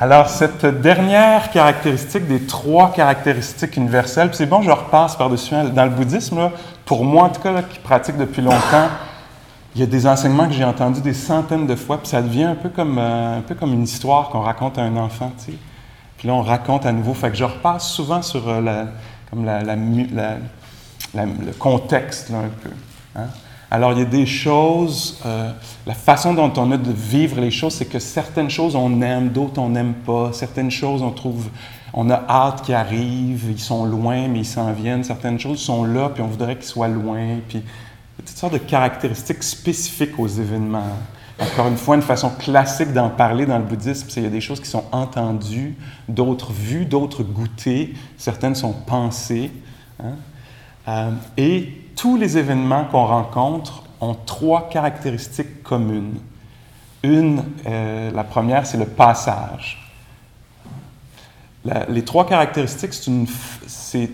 Alors, cette dernière caractéristique des trois caractéristiques universelles, c'est bon, je repasse par-dessus. Dans le bouddhisme, pour moi en tout cas, qui pratique depuis longtemps, il y a des enseignements que j'ai entendus des centaines de fois, puis ça devient un peu comme, euh, un peu comme une histoire qu'on raconte à un enfant. Puis là, on raconte à nouveau. Fait que je repasse souvent sur euh, le contexte, un peu. Hein. Alors, il y a des choses, euh, la façon dont on a de vivre les choses, c'est que certaines choses on aime, d'autres on n'aime pas. Certaines choses on trouve, on a hâte qu'ils arrivent, ils sont loin, mais ils s'en viennent. Certaines choses sont là, puis on voudrait qu'ils soient loin. Puis, toutes sortes de caractéristiques spécifiques aux événements. Encore une fois, une façon classique d'en parler dans le bouddhisme, c'est qu'il y a des choses qui sont entendues, d'autres vues, d'autres goûtées, certaines sont pensées. Hein. Euh, et tous les événements qu'on rencontre ont trois caractéristiques communes. Une, euh, la première, c'est le passage. les trois caractéristiques, c'est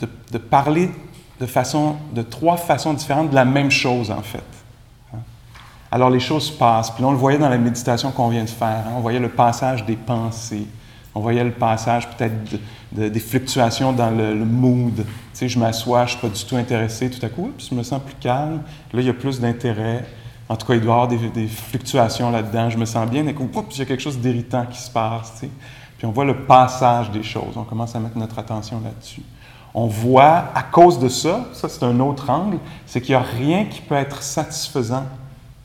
de, parler de, façon, de trois façons différentes de la même chose, en fait. Hein. Alors les choses passent. Puis là, on le voyait dans la méditation qu'on vient de faire. Hein. On voyait le passage des pensées. On voyait le passage peut-être des fluctuations dans le, mood. Tu sais, je m'assois, je ne suis pas du tout intéressé, tout à coup, puis je me sens plus calme. Là, il y a plus d'intérêt. En tout cas, il doit y avoir des, fluctuations là-dedans. Je me sens bien, et il y a quelque chose d'irritant qui se passe. Puis on voit le passage des choses. On commence à mettre notre attention là-dessus. On voit, à cause de ça, ça c'est un autre angle, c'est qu'il n'y a rien qui peut être satisfaisant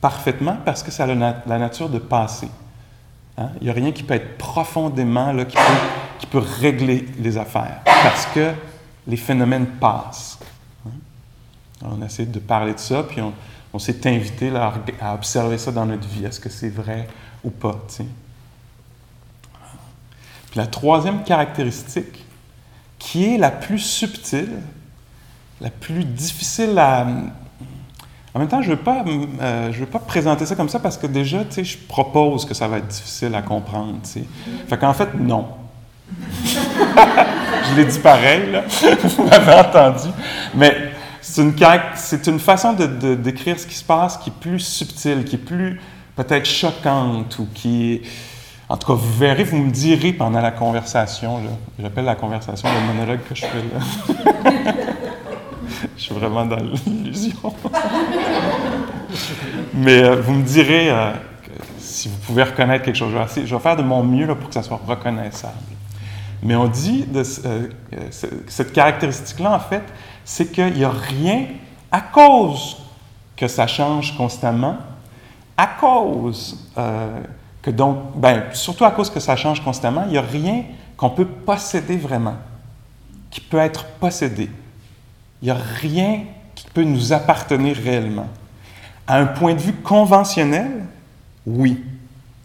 parfaitement parce que ça a la nature de passer. Hein? Il n'y a rien qui peut être profondément, là, qui, peut, régler les affaires, parce que les phénomènes passent. Hein? On essaie de parler de ça, puis on, s'est invité à observer ça dans notre vie. Est-ce que c'est vrai ou pas? Puis la troisième caractéristique, qui est la plus subtile, la plus difficile à, en même temps, je ne veux, pas, euh, veux pas présenter ça comme ça parce que déjà, tu sais, je propose que ça va être difficile à comprendre, tu. Fait qu'en fait, non. je l'ai dit pareil. Vous m'avez entendu. Mais c'est une, façon de, décrire ce qui se passe qui est plus subtile, qui est plus peut-être choquante ou qui. En tout cas, vous verrez, vous me direz pendant la conversation. J'appelle la conversation le monologue que je fais là. je suis vraiment dans l'illusion. Mais euh, vous me direz euh, si vous pouvez reconnaître quelque chose. Je vais, faire de mon mieux pour que ça soit reconnaissable. Mais on dit de euh, cette caractéristique-là, en fait, c'est qu'il n'y a rien à cause que ça change constamment, à cause que donc, ben, surtout à cause que ça change constamment, il n'y a rien qu'on peut posséder vraiment, qui peut être possédé. Il n'y a rien qui peut nous appartenir réellement. À un point de vue conventionnel, oui.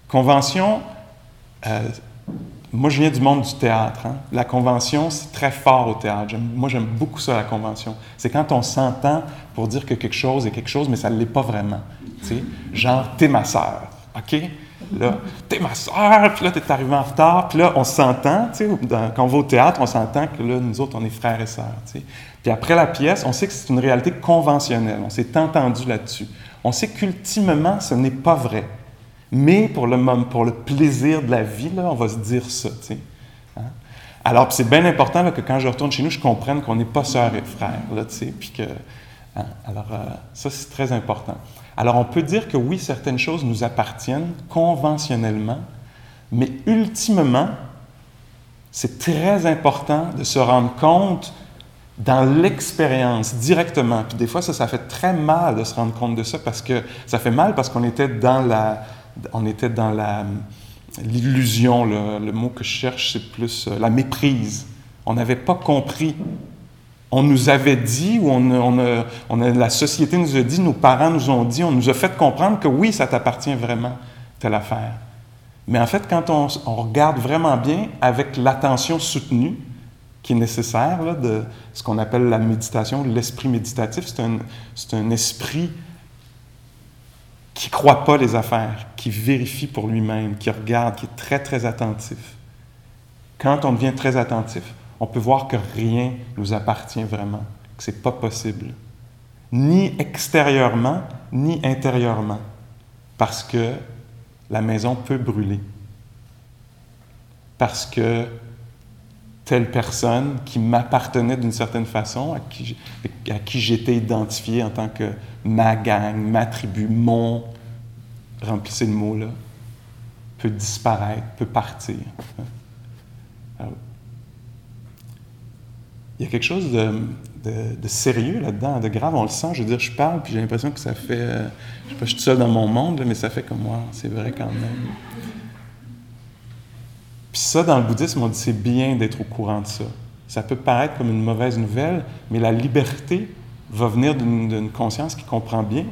Convention, euh, moi je viens du monde du théâtre. Hein. La convention, c'est très fort au théâtre. Moi j'aime beaucoup ça, la convention. C'est quand on s'entend pour dire que quelque chose est quelque chose, mais ça ne l'est pas vraiment. sais. Genre, t'es ma sœur. OK? Là, t'es ma soeur, puis là, t'es arrivé en retard, puis là, on s'entend, tu quand on va au théâtre, on s'entend que là, nous autres, on est frères et sœurs. Puis après la pièce, on sait que c'est une réalité conventionnelle, on s'est entendu là-dessus. On sait qu'ultimement, ce n'est pas vrai. Mais pour le, pour le plaisir de la vie, là, on va se dire ça. Hein. Alors, c'est bien important que quand je retourne chez nous, je comprenne qu'on n'est pas sœurs et frères, là, puis que... Hein. Alors, euh, ça, c'est très important. Alors on peut dire que oui, certaines choses nous appartiennent conventionnellement, mais ultimement, c'est très important de se rendre compte dans l'expérience directement. Puis des fois, ça, ça fait très mal de se rendre compte de ça parce que ça fait mal parce qu'on était dans la, on était dans la l'illusion. Le, mot que je cherche, c'est plus euh, la méprise. On n'avait pas compris on nous avait dit, ou on, on, la société nous a dit, nos parents nous ont dit, on nous a fait comprendre que oui, ça t'appartient vraiment, telle affaire. Mais en fait, quand on, regarde vraiment bien, avec l'attention soutenue, qui est nécessaire, de ce qu'on appelle la méditation, l'esprit méditatif. C'est un, c'est un esprit qui croit pas les affaires, qui vérifie pour lui-même, qui regarde, qui est très, très attentif. Quand on devient très attentif, on peut voir que rien nous appartient vraiment, que c'est pas possible, ni extérieurement, ni intérieurement, parce que la maison peut brûler, parce que telle personne qui m'appartenait d'une certaine façon, à qui, à qui j'étais identifié en tant que ma gang, ma tribu, mon, remplissez le mot là, peut disparaître, peut partir. Il y a quelque chose de, de, sérieux là-dedans, de grave, on le sent. Je veux dire, je parle, puis j'ai l'impression que ça fait. Euh, je sais pas, je suis seul dans mon monde, là, mais ça fait comme moi, c'est vrai quand même. Puis ça, dans le bouddhisme, on dit c'est bien d'être au courant de ça. Ça peut paraître comme une mauvaise nouvelle, mais la liberté va venir d'une conscience qui comprend bien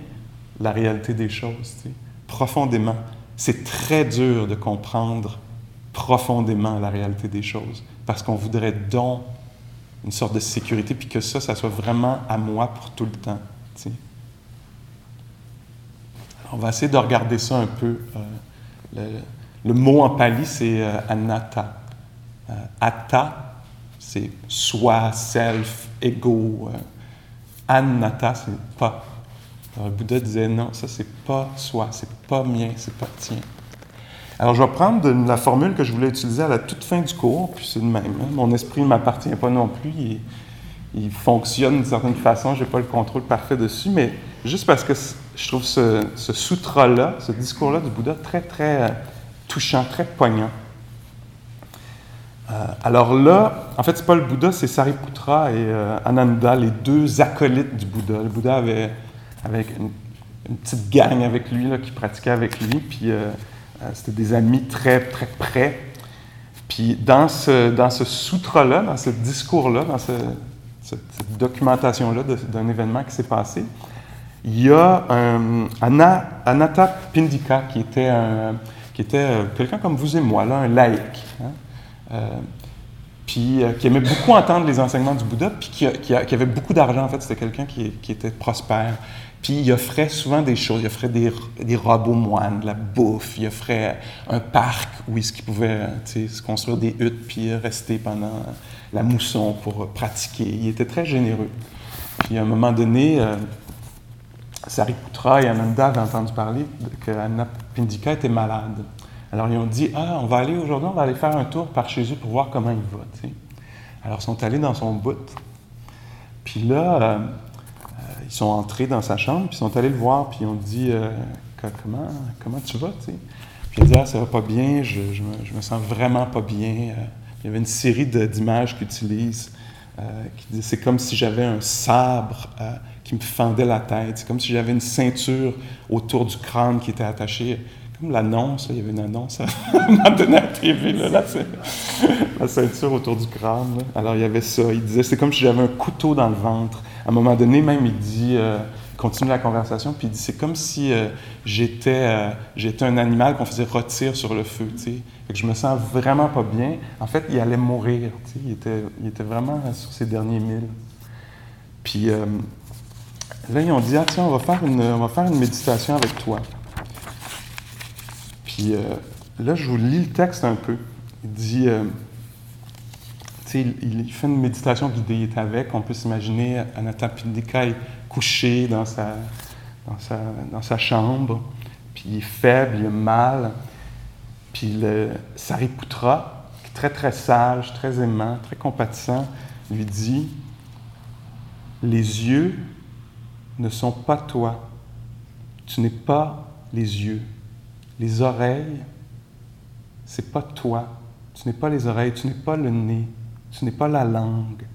la réalité des choses, profondément. C'est très dur de comprendre profondément la réalité des choses, parce qu'on voudrait donc une sorte de sécurité, puis que ça, ça soit vraiment à moi pour tout le temps. On va essayer de regarder ça un peu. Euh, le, mot en pali, c'est euh, anatta. Euh, atta, c'est soi, self, ego. anatta, c'est pas. Alors, le Bouddha disait non, ça c'est pas soi, c'est pas mien, c'est pas tien. Alors, je vais prendre la formule que je voulais utiliser à la toute fin du cours, puis c'est le même. Hein. Mon esprit ne m'appartient pas non plus. Il, il fonctionne d'une certaine façon, je n'ai pas le contrôle parfait dessus, mais juste parce que je trouve ce, ce sutra-là, ce discours-là du Bouddha très, très euh, touchant, très poignant. Euh, alors là, en fait, c'est pas le Bouddha, c'est Sariputra et euh, Ananda, les deux acolytes du Bouddha. Le Bouddha avait, avec une, petite gang avec lui, là, qui pratiquait avec lui, puis euh, c'était des amis très, très près. Puis dans ce, dans ce sutra-là, dans ce discours-là, dans ce, cette, documentation-là d'un événement qui s'est passé, il y a un, Ana, Anatta Pindika qui était, un, qui était euh, quelqu'un comme vous et moi, là, un laïc, hein, euh, puis euh, qui aimait beaucoup entendre les enseignements du Bouddha, puis qui, avait beaucoup d'argent, en fait, c'était quelqu'un qui, était prospère. Puis il offrait souvent des choses, il offrait des, des robots moines, de la bouffe, il offrait un parc où il pouvait se construire des huttes, puis rester pendant la mousson pour pratiquer. Il était très généreux. Puis à un moment donné, euh, Sariputra et Ananda avaient entendu parler que Pindika était malade. Alors ils ont dit Ah, on va aller aujourd'hui, on va aller faire un tour par chez pour voir comment il va. Alors ils sont allés dans son bout. Puis là, euh, ils sont entrés dans sa chambre, puis ils sont allés le voir, puis ils ont dit euh, comment, comment tu vas? Puis il a dit Ah, ça va pas bien, je, je, me, je me, sens vraiment pas bien. Il y avait une série d'images qu'il utilise euh, qui dit c'est comme si j'avais un sabre euh, qui me fendait la tête, c'est comme si j'avais une ceinture autour du crâne qui était attachée, comme l'annonce, il y avait une annonce à la TV, la, ceinture autour du crâne. Alors il y avait ça, il disait c'est comme si j'avais un couteau dans le ventre. À un moment donné, même, il dit. Euh, continue la conversation, puis il dit c'est comme si euh, j'étais euh, j'étais un animal qu'on faisait rôtir sur le feu, tu sais. Fait que je me sens vraiment pas bien. En fait, il allait mourir. Il était, il était vraiment sur ses derniers milles. Puis là, ils ont dit ah tiens, on va faire une, on va faire une méditation avec toi. Puis là, je vous lis le texte un peu. Il dit il, il, fait une méditation guidée, il est avec, on peut s'imaginer Anathapindika est couché dans sa, dans, sa, dans sa chambre, puis il est faible, il a mal, puis le Sariputra, qui est très très sage, très aimant, très compatissant, lui dit Les yeux ne sont pas toi, tu n'es pas les yeux, les oreilles, c'est pas toi, tu n'es pas les oreilles, tu n'es pas le nez, tu n'es pas la langue.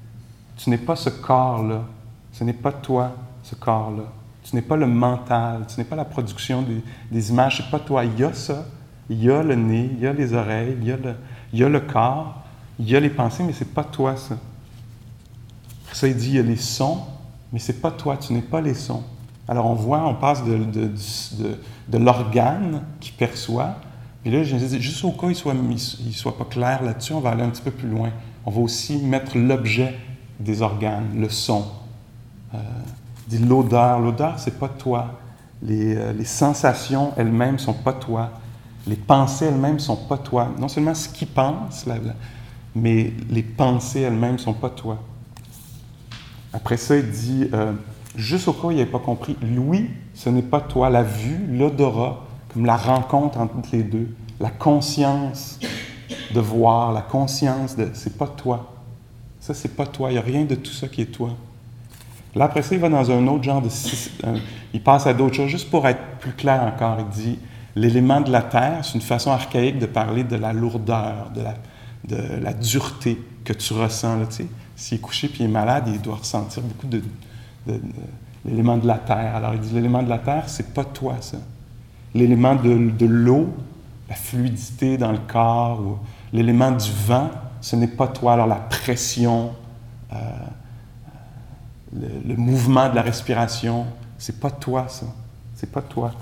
Tu n'es pas ce corps-là. Ce n'est pas toi, ce corps-là. Tu n'es pas le mental. Tu n'es pas la production des, des images. Ce n'est pas toi. Il y a ça. Il y a le nez, il y a les oreilles, il y a le, il y a le corps, il y a les pensées, mais ce n'est pas toi, ça. Ça, il dit, il y a les sons, mais ce n'est pas toi. Tu n'es pas les sons. Alors, on voit, on passe de, de, de, l'organe qui perçoit. Et là, je dis, juste au cas où il ne soit, il soit pas clair là-dessus, on va aller un petit peu plus loin on va aussi mettre l'objet des organes, le son. Euh, l'odeur. L'odeur, c'est pas toi. Les, euh, les sensations elles-mêmes sont pas toi. Les pensées elles-mêmes sont pas toi. Non seulement ce qu'ils pensent, mais les pensées elles-mêmes sont pas toi. Après ça, il dit, euh, juste au cas où il n'avait pas compris, l'ouïe, ce n'est pas toi. La vue, l'odorat, comme la rencontre entre les deux, la conscience de voir, la conscience de, c'est pas toi. Ça, c'est pas toi. Il n'y a rien de tout ça qui est toi. Là, après ça, il va dans un autre genre de... il passe à d'autres choses, juste pour être plus clair encore. Il dit, l'élément de la terre, c'est une façon archaïque de parler de la lourdeur, de la, de la dureté que tu ressens. Là, S'il est couché puis il est malade, il doit ressentir beaucoup de, l'élément de la terre. Alors il dit, l'élément de la terre, c'est pas toi, ça. L'élément de, l'eau, la fluidité dans le corps, l'élément du vent, ce n'est pas toi. Alors la pression, euh, le, mouvement de la respiration, c'est pas toi, ça. C'est pas toi.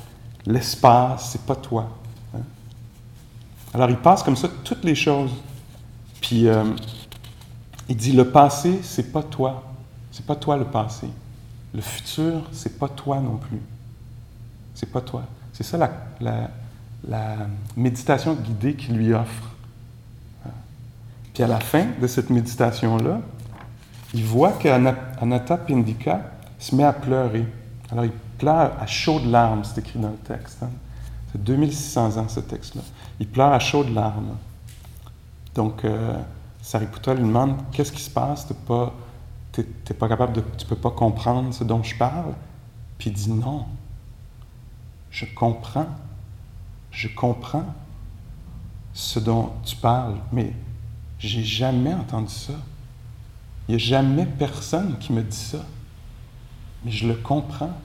L'espace, c'est pas toi. Hein. Alors il passe comme ça toutes les choses. Puis euh, il dit le passé, c'est pas toi. C'est pas toi le passé. Le futur, c'est pas toi non plus. C'est pas toi. C'est ça la, méditation guidée qu'il lui offre. Puis à la fin de cette méditation-là, il voit qu'Anatta Pindika se met à pleurer. Alors il pleure à chaudes larmes, c'est écrit dans le texte. Hein. C'est 2600 ans ce texte-là. Il pleure à chaudes larmes. Donc euh, Sariputta lui demande Qu'est-ce qui se passe? Tu pas, pas capable de. Tu peux pas comprendre ce dont je parle? Puis il dit Non. Je comprends. Je comprends ce dont tu parles, mais j'ai jamais entendu ça. Il n'y a jamais personne qui me dit ça. Mais je le comprends.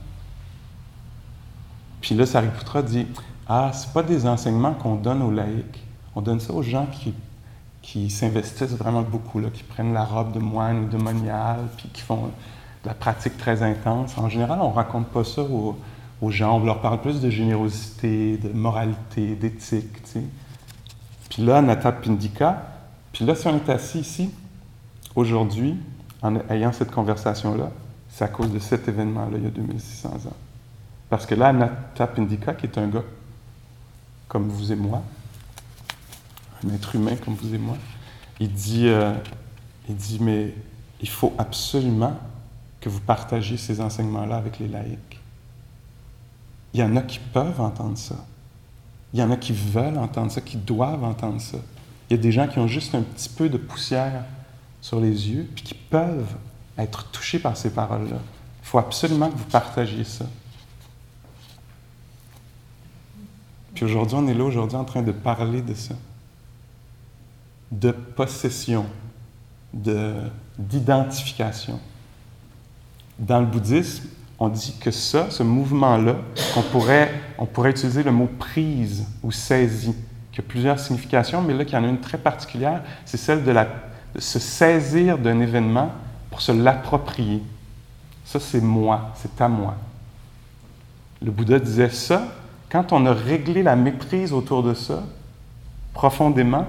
Puis là, Sariputta dit Ah, ce pas des enseignements qu'on donne aux laïcs. On donne ça aux gens qui, qui s'investissent vraiment beaucoup, là, qui prennent la robe de moine ou de monial, puis qui font de la pratique très intense. En général, on ne raconte pas ça aux, gens. On leur parle plus de générosité, de moralité, d'éthique. Puis là, Nata Pindika, puis là, si on est assis ici, aujourd'hui, en ayant cette conversation-là, c'est à cause de cet événement-là, il y a 2600 ans. Parce que là, Anatta Pindika, qui est un gars comme vous et moi, un être humain comme vous et moi, il dit, euh, il dit mais il faut absolument que vous partagiez ces enseignements-là avec les laïcs. Il y en a qui peuvent entendre ça. Il y en a qui veulent entendre ça, qui doivent entendre ça. Il y a des gens qui ont juste un petit peu de poussière sur les yeux, puis qui peuvent être touchés par ces paroles-là. Il faut absolument que vous partagiez ça. Puis aujourd'hui, on est là aujourd'hui en train de parler de ça. De possession, d'identification. Dans le bouddhisme, on dit que ça, ce mouvement-là, on pourrait, on pourrait utiliser le mot prise ou saisie, qui a plusieurs significations, mais là, qui en a une très particulière, c'est celle de la se saisir d'un événement pour se l'approprier. Ça, c'est moi, c'est à moi. Le Bouddha disait ça, quand on a réglé la méprise autour de ça, profondément,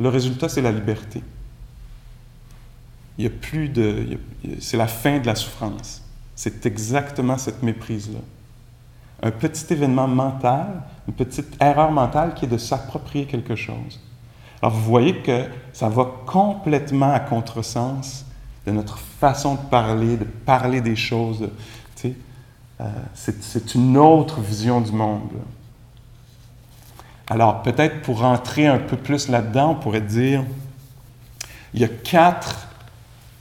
le résultat, c'est la liberté. Il n'y a plus de. C'est la fin de la souffrance. C'est exactement cette méprise-là. Un petit événement mental, une petite erreur mentale qui est de s'approprier quelque chose. Alors vous voyez que ça va complètement à contresens de notre façon de parler, de parler des choses. Euh, c'est une autre vision du monde. Alors peut-être pour rentrer un peu plus là-dedans, on pourrait dire, il y a quatre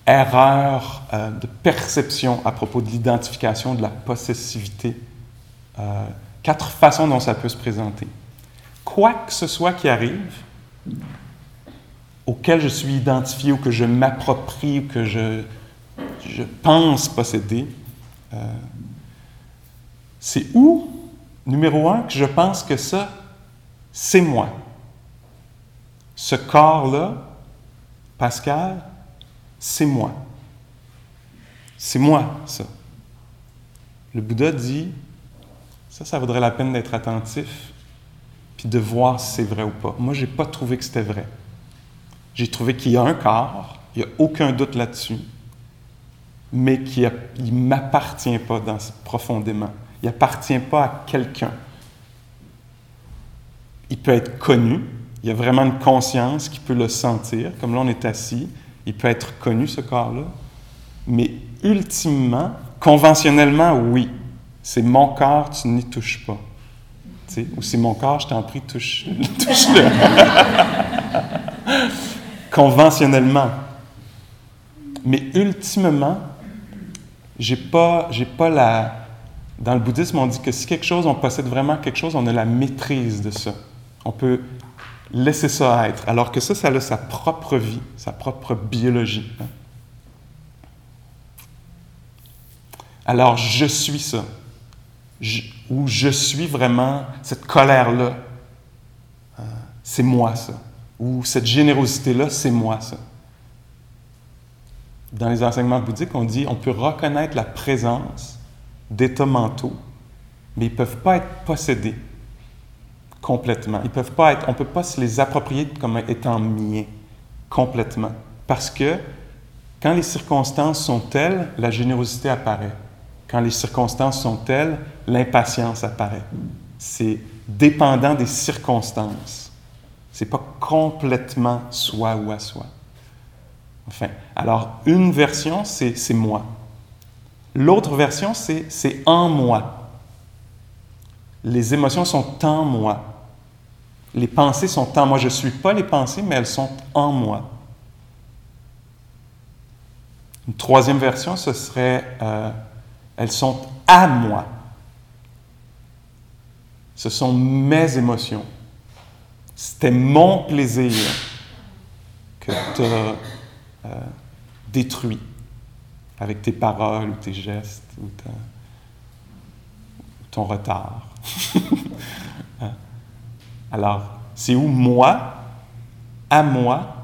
erreurs euh, de perception à propos de l'identification, de la possessivité. Euh, quatre façons dont ça peut se présenter. Quoi que ce soit qui arrive, auquel je suis identifié ou que je m'approprie ou que je, pense posséder, euh, c'est où, numéro un, que je pense que ça, c'est moi. Ce corps-là, Pascal, c'est moi. C'est moi, ça. Le Bouddha dit, ça, ça vaudrait la peine d'être attentif puis de voir si c'est vrai ou pas. Moi, je n'ai pas trouvé que c'était vrai. J'ai trouvé qu'il y a un corps, il n'y a aucun doute là-dessus, mais qu'il ne m'appartient pas profondément. Il n'appartient pas à quelqu'un. Il peut être connu, il y a vraiment une conscience qui peut le sentir, comme là on est assis, il peut être connu ce corps-là, mais ultimement, conventionnellement, oui, c'est mon corps, tu n'y touches pas. ou c'est mon corps, je t'en prie, touche, touche-le. conventionnellement. Mais ultimement, j'ai pas, j'ai pas la. Dans le bouddhisme, on dit que si quelque chose, on possède vraiment quelque chose, on a la maîtrise de ça. On peut laisser ça être. Alors que ça, ça a sa propre vie, sa propre biologie. Hein. Alors, je suis ça. ou je suis vraiment cette colère-là. Euh, c'est moi, ça. Ou cette générosité-là, c'est moi, ça. Dans les enseignements bouddhiques, on dit on peut reconnaître la présence d'états mentaux, mais ils ne peuvent pas être possédés complètement. Ils peuvent pas être, on ne peut pas se les approprier comme étant miens complètement. Parce que quand les circonstances sont telles, la générosité apparaît. Quand les circonstances sont telles, l'impatience apparaît. C'est dépendant des circonstances. C'est pas complètement soi ou à soi. Enfin, alors une version, c'est moi. L'autre version, c'est en moi. Les émotions sont en moi. Les pensées sont en moi. Je ne suis pas les pensées, mais elles sont en moi. Une troisième version, ce serait euh, elles sont à moi. Ce sont mes émotions. C'était mon plaisir que tu as euh, détruit avec tes paroles ou tes gestes ou ton retard. Alors, c'est où moi, à moi,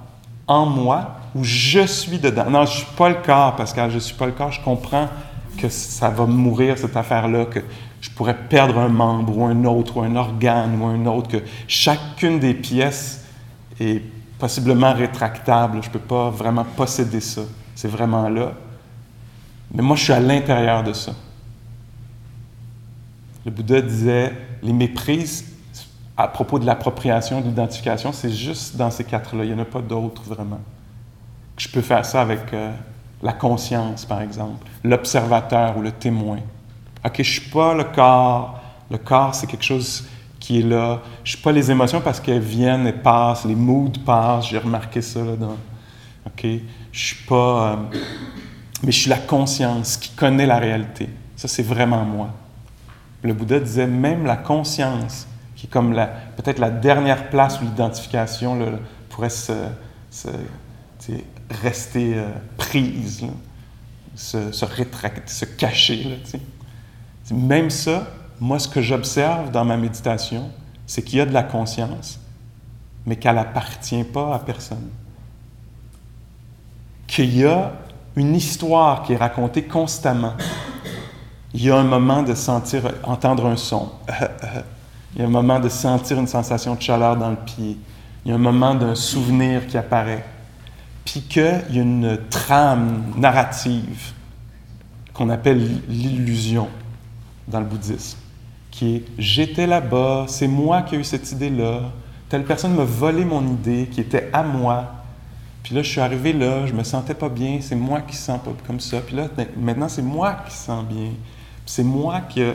en moi, où je suis dedans? Non, je ne suis pas le corps, parce que je ne suis pas le corps, je comprends que ça va mourir, cette affaire-là, que je pourrais perdre un membre ou un autre, ou un organe ou un autre, que chacune des pièces est possiblement rétractable. Je ne peux pas vraiment posséder ça. C'est vraiment là. Mais moi, je suis à l'intérieur de ça. Le Bouddha disait, les méprises à propos de l'appropriation, de l'identification, c'est juste dans ces quatre-là. Il n'y en a pas d'autres vraiment. Je peux faire ça avec euh, la conscience, par exemple, l'observateur ou le témoin. OK, je ne suis pas le corps. Le corps, c'est quelque chose qui est là. Je ne suis pas les émotions parce qu'elles viennent et passent, les moods passent. J'ai remarqué ça là dans. OK? Je ne suis pas. Euh, mais je suis la conscience qui connaît la réalité. Ça, c'est vraiment moi. Le Bouddha disait même la conscience, qui est comme peut-être la dernière place où l'identification pourrait se, rester euh, prise, se, rétracter, se cacher. même ça, moi, ce que j'observe dans ma méditation, c'est qu'il y a de la conscience, mais qu'elle n'appartient pas à personne. Qu'il y a une histoire qui est racontée constamment. Il y a un moment de sentir, entendre un son. Il y a un moment de sentir une sensation de chaleur dans le pied. Il y a un moment d'un souvenir qui apparaît puis qu'il y a une trame narrative qu'on appelle l'illusion dans le bouddhisme, qui est j'étais là-bas, c'est moi qui ai eu cette idée-là, telle personne m'a volé mon idée qui était à moi, puis là je suis arrivé là, je me sentais pas bien, c'est moi qui sens pas comme ça, puis là maintenant c'est moi qui sens bien, c'est moi qui, tu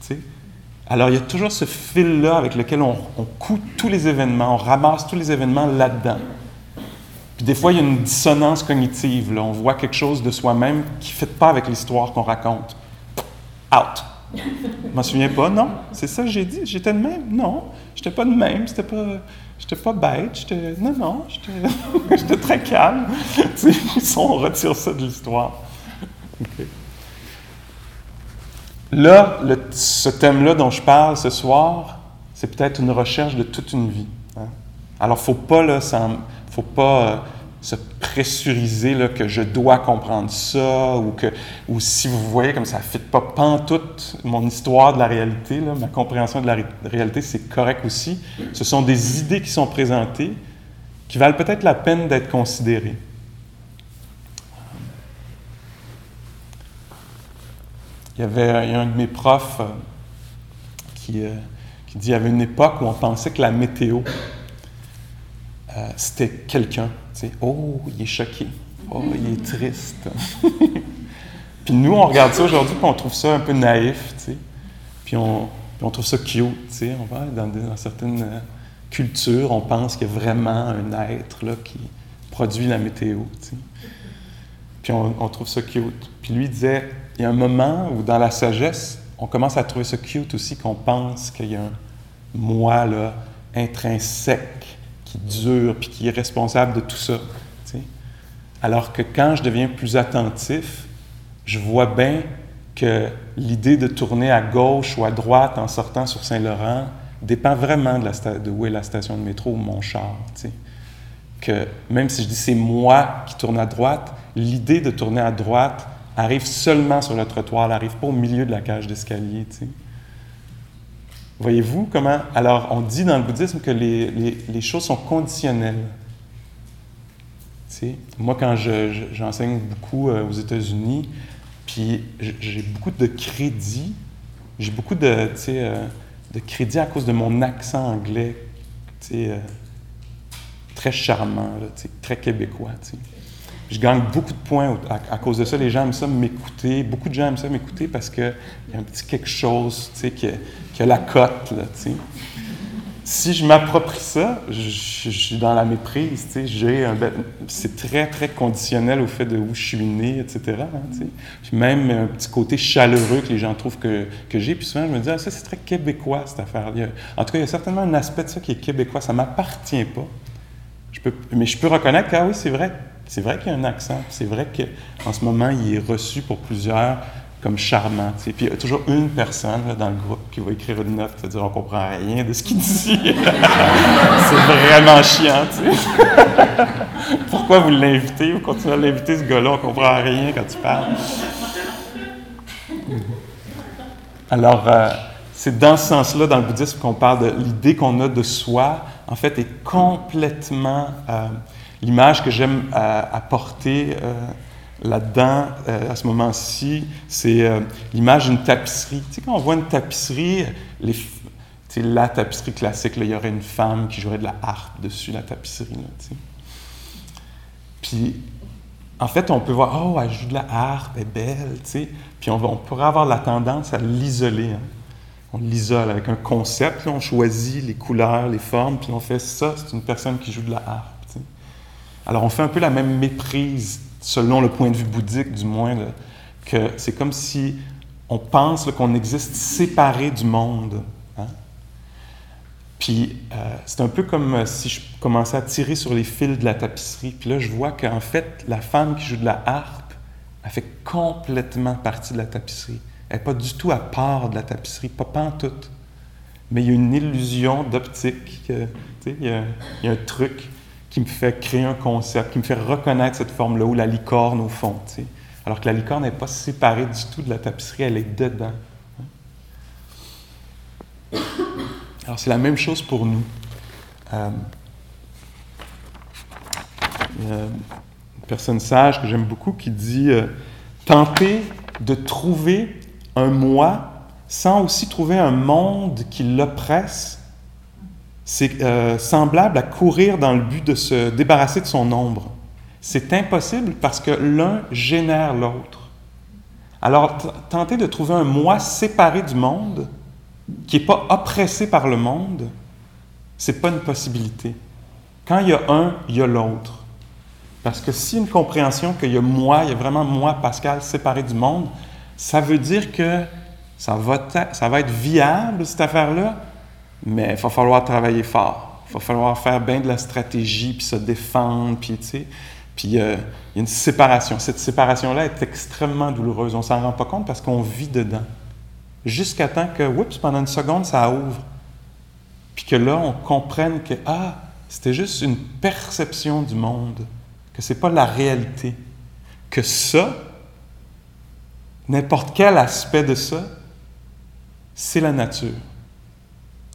sais. Alors il y a toujours ce fil-là avec lequel on, on coud tous les événements, on ramasse tous les événements là-dedans. Puis des fois, il y a une dissonance cognitive. On voit quelque chose de soi-même qui ne fit pas avec l'histoire qu'on raconte. Out. Je m'en souviens pas, non? C'est ça que j'ai dit. J'étais de même? Non, j'étais pas de même. C'était pas, pas bête. Non, non, j'étais, très calme. on retire ça de l'histoire. Là, ce thème-là dont je parle ce soir, c'est peut-être une recherche de toute une vie. Hein. Alors, faut pas là, faut pas euh, se pressuriser que je dois comprendre ça ou que ou si vous voyez comme ça ne fit pas pantoute mon histoire de la réalité, ma compréhension de la réalité, c'est correct aussi. Ce sont des idées qui sont présentées, qui valent peut-être la peine d'être considérés. Il y avait un de mes profs euh, qui, euh, qui dit qu'il y avait une époque où on pensait que la météo, euh, c'était quelqu'un. Oh, il est choqué. Oh, il est triste. puis nous, on regarde ça aujourd'hui, puis on trouve ça un peu naïf, Puis on, on trouve ça cute, On va dans, dans certaines cultures, on pense qu'il y a vraiment un être là, qui produit la météo, Puis on, on trouve ça cute. Puis lui disait, il y a un moment où dans la sagesse, on commence à trouver ça cute aussi, qu'on pense qu'il y a un moi là, intrinsèque qui dure puis qui est responsable de tout ça. Alors que quand je deviens plus attentif, je vois bien que l'idée de tourner à gauche ou à droite en sortant sur Saint-Laurent dépend vraiment de, la où est la station de métro ou mon char. Que même si je dis c'est moi qui tourne à droite, l'idée de tourner à droite arrive seulement sur le trottoir, elle n'arrive pas au milieu de la cage d'escalier. Voyez-vous comment... Alors, on dit dans le bouddhisme que les, choses sont conditionnelles. Moi, quand j'enseigne beaucoup euh, aux États-Unis, puis j'ai beaucoup de crédit, j'ai beaucoup de, euh, de crédit à cause de mon accent anglais, euh, très charmant, très québécois je gagne beaucoup de points à, cause de ça. Les gens aiment ça m'écouter. Beaucoup de gens aiment ça m'écouter parce qu'il y a un petit quelque chose qui, a, la cote. Là. Si je m'approprie ça, je, suis dans la méprise. Tu sais, c'est très, très conditionnel au fait de où je suis né, etc. Hein. Puis même un petit côté chaleureux que les gens trouvent que, que j'ai. Puis souvent, je me dis, ah, ça, c'est très québécois, cette affaire. là En tout cas, il y a certainement un aspect de ça qui est québécois. Ça ne m'appartient pas. Je peux, mais je peux reconnaître que, ah oui, c'est vrai, c'est vrai qu'il y a un accent. C'est vrai qu'en ce moment, il est reçu pour plusieurs comme charmant. Puis il y a toujours une personne dans le groupe qui va écrire une note, qui va dire on comprend rien de ce qu'il dit. c'est vraiment chiant. Pourquoi vous l'invitez? Vous continuez à l'inviter, ce gars-là, on comprend rien quand tu parles. Alors, euh, c'est dans ce sens-là, dans le bouddhisme, qu'on parle de l'idée qu'on a de soi, en fait, est complètement euh, L'image que j'aime euh, apporter euh, là-dedans, euh, à ce moment-ci, c'est l'image d'une tapisserie. Tu sais, quand on voit une tapisserie, la tapisserie classique, là, il y aurait une femme qui jouerait de la harpe dessus la tapisserie. Puis, en fait, on peut voir, oh, elle joue de la harpe, elle est belle, tu sais. Puis on, pourrait avoir la tendance à l'isoler. Hein. On l'isole avec un concept, on choisit les couleurs, les formes, puis on fait ça, c'est une personne qui joue de la harpe. Alors on fait un peu la même méprise, selon le point de vue bouddhique du moins, que c'est comme si on pense qu'on existe séparé du monde. Hein. Puis euh, c'est un peu comme euh, si je commençais à tirer sur les fils de la tapisserie. Puis là, je vois qu'en fait, la femme qui joue de la harpe, elle fait complètement partie de la tapisserie. Elle n'est pas du tout à part de la tapisserie, pas en tout. Mais il y a une illusion d'optique. Il y, a un truc qui me fait créer un concept, qui me fait reconnaître cette forme-là, ou la licorne au fond. Alors que la licorne n'est pas séparée du tout de la tapisserie, elle est dedans. Alors c'est la même chose pour nous. Euh, une personne sage que j'aime beaucoup qui dit euh, Tenter de trouver un moi sans aussi trouver un monde qui l'oppresse c'est euh, semblable à courir dans le but de se débarrasser de son ombre. C'est impossible parce que l'un génère l'autre. Alors, tenter de trouver un moi séparé du monde, qui n'est pas oppressé par le monde, c'est pas une possibilité. Quand il y a un, il y a l'autre. Parce que si une compréhension qu'il y a moi, il y a vraiment moi, Pascal, séparé du monde, ça veut dire que ça va, ça va être viable, cette affaire-là, mais il va falloir travailler fort. Il va falloir faire bien de la stratégie, puis se défendre, puis tu sais. Puis euh, il y a une séparation. Cette séparation-là est extrêmement douloureuse. On s'en rend pas compte parce qu'on vit dedans. Jusqu'à temps que, oups, pendant une seconde, ça ouvre. Puis que là, on comprenne que, ah, c'était juste une perception du monde, que c'est pas la réalité. Que ça, n'importe quel aspect de ça, c'est la nature.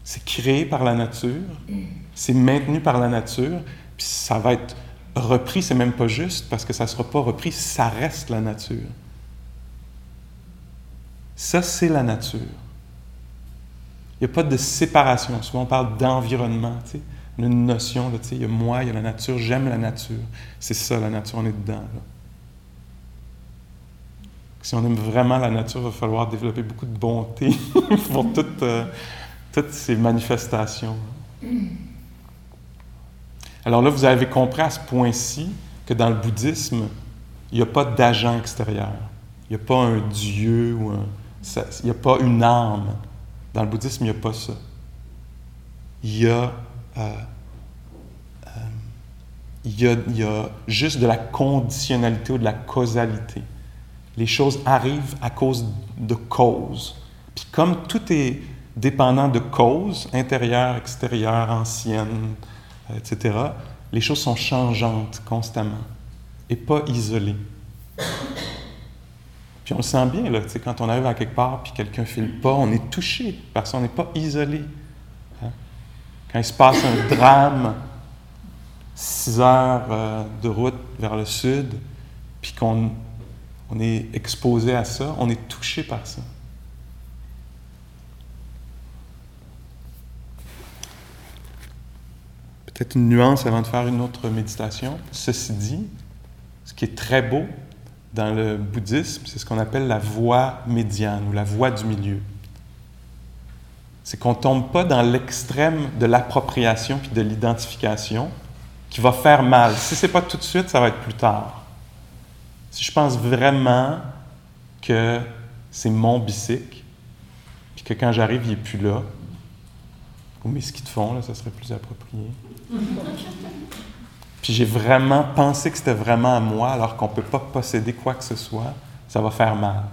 C'est créé par la nature, c'est maintenu par la nature, Puis ça va être repris, c'est même pas juste, parce que ça ne sera pas repris, ça reste la nature. Ça, c'est la nature. Il n'y a pas de séparation. Souvent, on parle d'environnement, tu sais, une notion, tu sais, il y a moi, il y a la nature, j'aime la nature. C'est ça, la nature, on est dedans. Si on aime vraiment la nature, il va falloir développer beaucoup de bonté pour toutes, euh, toutes ces manifestations. Alors là, vous avez compris à ce point-ci que dans le bouddhisme, il n'y a pas d'agent extérieur. Il n'y a pas un dieu ou un, il n'y a pas une âme. Dans le bouddhisme, il n'y a pas ça. Il y a, euh, euh, il, y a, il y a juste de la conditionnalité ou de la causalité. Les choses arrivent à cause de causes. Puis comme tout est dépendant de causes, intérieures, extérieures, anciennes, euh, etc., les choses sont changeantes constamment et pas isolées. Puis on le sent bien, là, quand on arrive à quelque part puis quelqu'un ne file pas, on est touché parce qu'on n'est pas isolé. Hein. Quand il se passe un drame, six heures euh, de route vers le sud, puis qu'on on est exposé à ça, on est touché par ça. Peut-être une nuance avant de faire une autre méditation. Ceci dit, ce qui est très beau dans le bouddhisme, c'est ce qu'on appelle la voie médiane ou la voie du milieu. C'est qu'on ne tombe pas dans l'extrême de l'appropriation puis de l'identification qui va faire mal. Si ce n'est pas tout de suite, ça va être plus tard. Si je pense vraiment que c'est mon bicycle, puis que quand j'arrive, il n'est plus là, ou mes skis de fond, là, ça serait plus approprié. Puis j'ai vraiment pensé que c'était vraiment à moi, alors qu'on ne peut pas posséder quoi que ce soit, ça va faire mal.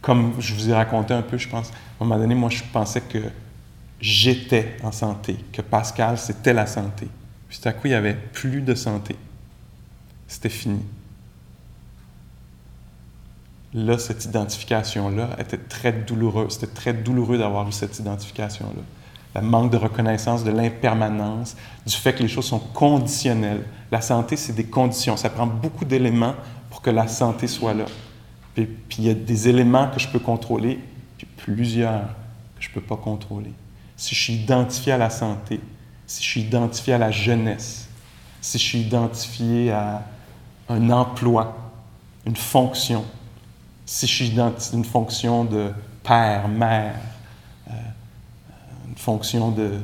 Comme je vous ai raconté un peu, je pense, à un moment donné, moi, je pensais que j'étais en santé, que Pascal, c'était la santé. Puis tout à coup, il n'y avait plus de santé. C'était fini. Là, cette identification-là était très douloureuse. C'était très douloureux d'avoir eu cette identification-là le manque de reconnaissance de l'impermanence, du fait que les choses sont conditionnelles. La santé, c'est des conditions. Ça prend beaucoup d'éléments pour que la santé soit là. Puis, il y a des éléments que je peux contrôler, puis plusieurs que je ne peux pas contrôler. Si je suis identifié à la santé, si je suis identifié à la jeunesse, si je suis identifié à un emploi, une fonction, si je suis identifié à une fonction de père, mère, fonction de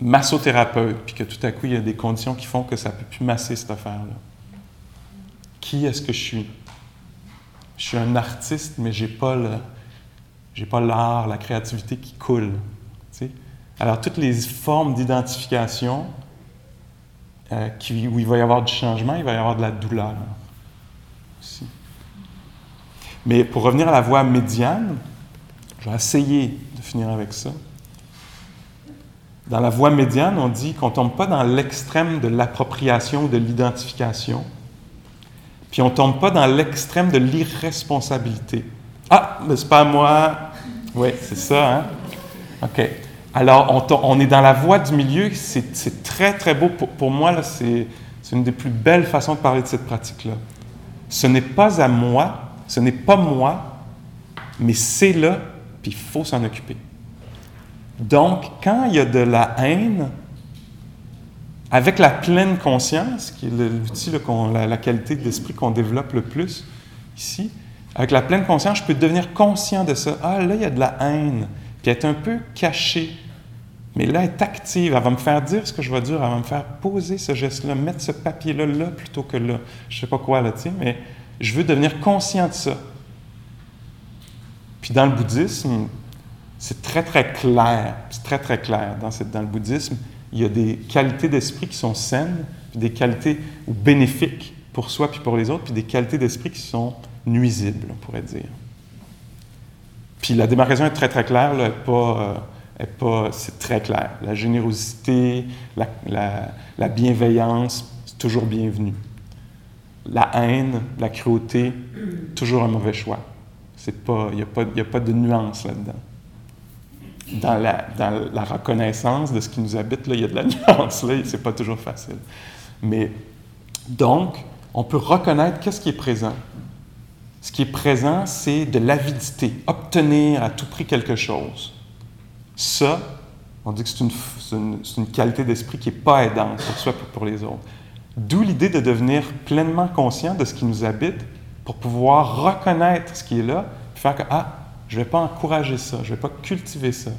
massothérapeute, puis que tout à coup, il y a des conditions qui font que ça ne peut plus masser cette affaire-là. Qui est-ce que je suis? Je suis un artiste, mais je n'ai pas l'art, la créativité qui coule. Alors, toutes les formes d'identification euh, où il va y avoir du changement, il va y avoir de la douleur aussi. Mais pour revenir à la voie médiane, je vais essayer avec ça. Dans la voie médiane, on dit qu'on ne tombe pas dans l'extrême de l'appropriation ou de l'identification, puis on ne tombe pas dans l'extrême de l'irresponsabilité. Ah, mais c'est pas moi. Oui, c'est ça, hein? OK. Alors, on, est dans la voie du milieu, c'est très, très beau. Pour, pour moi, c'est une des plus belles façons de parler de cette pratique-là. Ce n'est pas à moi, ce n'est pas moi, mais c'est là puis il faut s'en occuper. Donc, quand il y a de la haine, avec la pleine conscience, qui est l'outil, la, la, qualité d'esprit qu'on développe le plus ici, avec la pleine conscience, je peux devenir conscient de ça. Ah, là, il y a de la haine, puis être un peu caché. Mais là, elle est active, elle va me faire dire ce que je vais dire, elle va me faire poser ce geste-là, mettre ce papier-là là plutôt que là. Je ne sais pas quoi, là, tu mais je veux devenir conscient de ça. Puis dans le bouddhisme, c'est très, très clair. C'est très, très clair. Dans, le bouddhisme, il y a des qualités d'esprit qui sont saines, puis des qualités bénéfiques pour soi puis pour les autres, puis des qualités d'esprit qui sont nuisibles, on pourrait dire. Puis la démarcation est très, très claire. Euh, pas, c'est très clair. La générosité, la, la, la bienveillance, c'est toujours bienvenu. La haine, la cruauté, toujours un mauvais choix. Il n'y a, a pas de nuance là-dedans. Dans la, reconnaissance de ce qui nous habite, là, il y a de la nuance, là, c'est pas toujours facile. Mais donc, on peut reconnaître qu'est-ce qui est présent. Ce qui est présent, c'est de l'avidité, obtenir à tout prix quelque chose. Ça, on dit que c'est une, une, qualité d'esprit qui n'est pas aidante pour soi et pour les autres. D'où l'idée de devenir pleinement conscient de ce qui nous habite pour pouvoir reconnaître ce qui est là, puis faire que, ah, je ne vais pas encourager ça, je ne vais pas cultiver ça.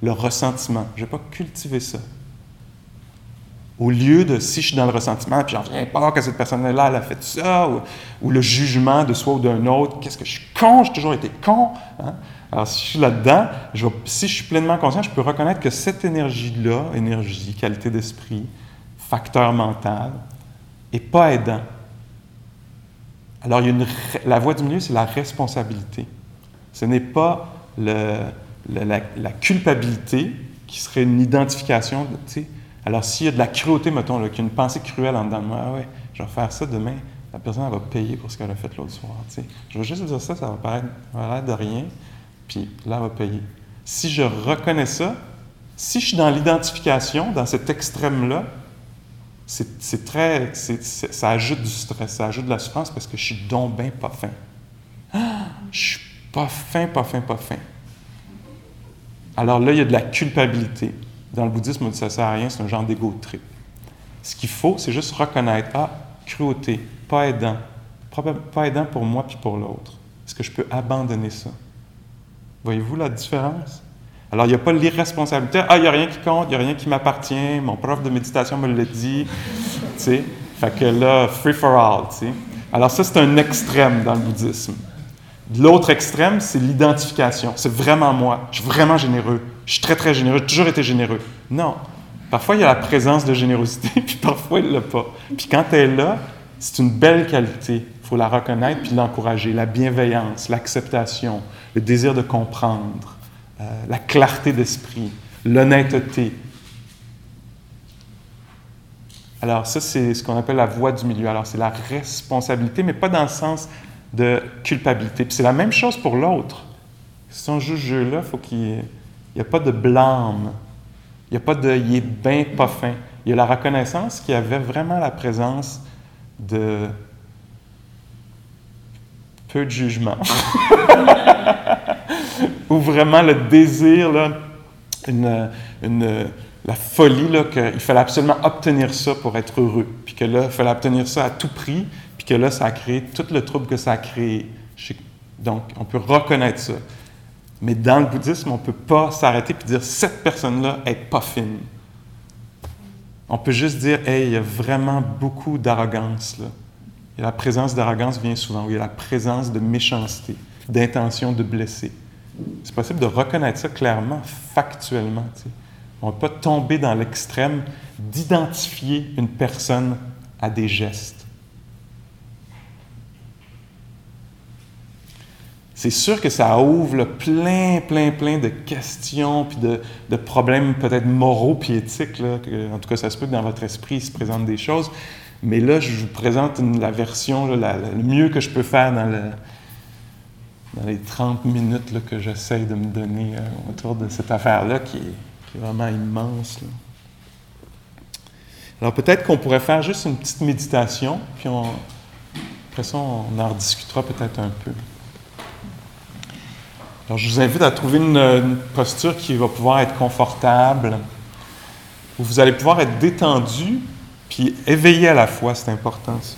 Le ressentiment, je ne vais pas cultiver ça. Au lieu de, si je suis dans le ressentiment, puis j'en viens pas que cette personne-là, elle a fait ça, ou, le jugement de soi ou d'un autre, qu'est-ce que je suis con, j'ai toujours été con. Hein? Alors, si je suis là-dedans, si je suis pleinement conscient, je peux reconnaître que cette énergie-là, énergie, qualité d'esprit, facteur mental, n'est pas aidant. Alors, il y a une, la voie du milieu, c'est la responsabilité. Ce n'est pas la, culpabilité qui serait une identification. sais. Alors, s'il y a de la cruauté, mettons, qu'il y a une pensée cruelle en dedans de moi, ah ouais, je vais faire ça demain, la personne elle va payer pour ce qu'elle a fait l'autre soir. sais. Je vais juste dire ça, ça va paraître l'air de rien, puis là, elle va payer. Si je reconnais ça, si je suis dans l'identification, dans cet extrême-là, c'est très. ça ajoute du stress, ça ajoute de la souffrance parce que je suis donc bien pas fin. Ah, je suis pas fin, pas fin, pas fin. Alors là, il y a de la culpabilité. Dans le bouddhisme, on dit ça sert à rien, c'est un genre d'égo trip. Ce qu'il faut, c'est juste reconnaître Ah, cruauté, pas aidant. Pas aidant pour moi puis pour l'autre. Est-ce que je peux abandonner ça? Voyez-vous la différence? Alors, il n'y a pas l'irresponsabilité. Ah, il n'y a rien qui compte, il n'y a rien qui m'appartient, mon prof de méditation me l'a dit. tu sais, fait que là, free for all. Tu sais. Alors, ça, c'est un extrême dans le bouddhisme. L'autre extrême, c'est l'identification. C'est vraiment moi. Je suis vraiment généreux. Je suis très, très généreux. J'ai toujours été généreux. Non. Parfois, il y a la présence de générosité, puis parfois, il ne l'a pas. Puis quand elle est là, c'est une belle qualité. Il faut la reconnaître puis l'encourager. La bienveillance, l'acceptation, le désir de comprendre, euh, la clarté d'esprit, l'honnêteté. Alors ça, c'est ce qu'on appelle la voie du milieu. Alors c'est la responsabilité, mais pas dans le sens de culpabilité. Puis c'est la même chose pour l'autre. Si on joue ce jeu-là, faut qu'il n'y ait pas de blâme. Il n'y a pas de « il est bien pas fin ». Il y a la reconnaissance qu'il y avait vraiment la présence de peu de jugement. Ou vraiment le désir, là, une, la folie, qu'il fallait absolument obtenir ça pour être heureux. Puis que là, il fallait obtenir ça à tout prix que là, ça a créé tout le trouble que ça a créé. Donc, on peut reconnaître ça. Mais dans le bouddhisme, on ne peut pas s'arrêter et dire cette personne-là est pas fine. On peut juste dire, hey, il y a vraiment beaucoup d'arrogance. Et la présence d'arrogance vient souvent, il y a la présence de méchanceté, d'intention de blesser. C'est possible de reconnaître ça clairement, factuellement. On ne peut pas tomber dans l'extrême d'identifier une personne à des gestes. C'est sûr que ça ouvre plein, plein, plein de questions puis de, problèmes peut-être moraux puis éthiques. en tout cas, ça se peut que dans votre esprit, il se présente des choses. Mais là, je vous présente la version, le mieux que je peux faire dans, les 30 minutes que j'essaye de me donner euh, autour de cette affaire-là qui, est, vraiment immense. Alors peut-être qu'on pourrait faire juste une petite méditation, puis après ça, on en rediscutera peut-être un peu. Je vous invite à trouver une, posture qui va pouvoir être confortable, où vous allez pouvoir être détendu, puis éveillé à la fois, c'est important ça.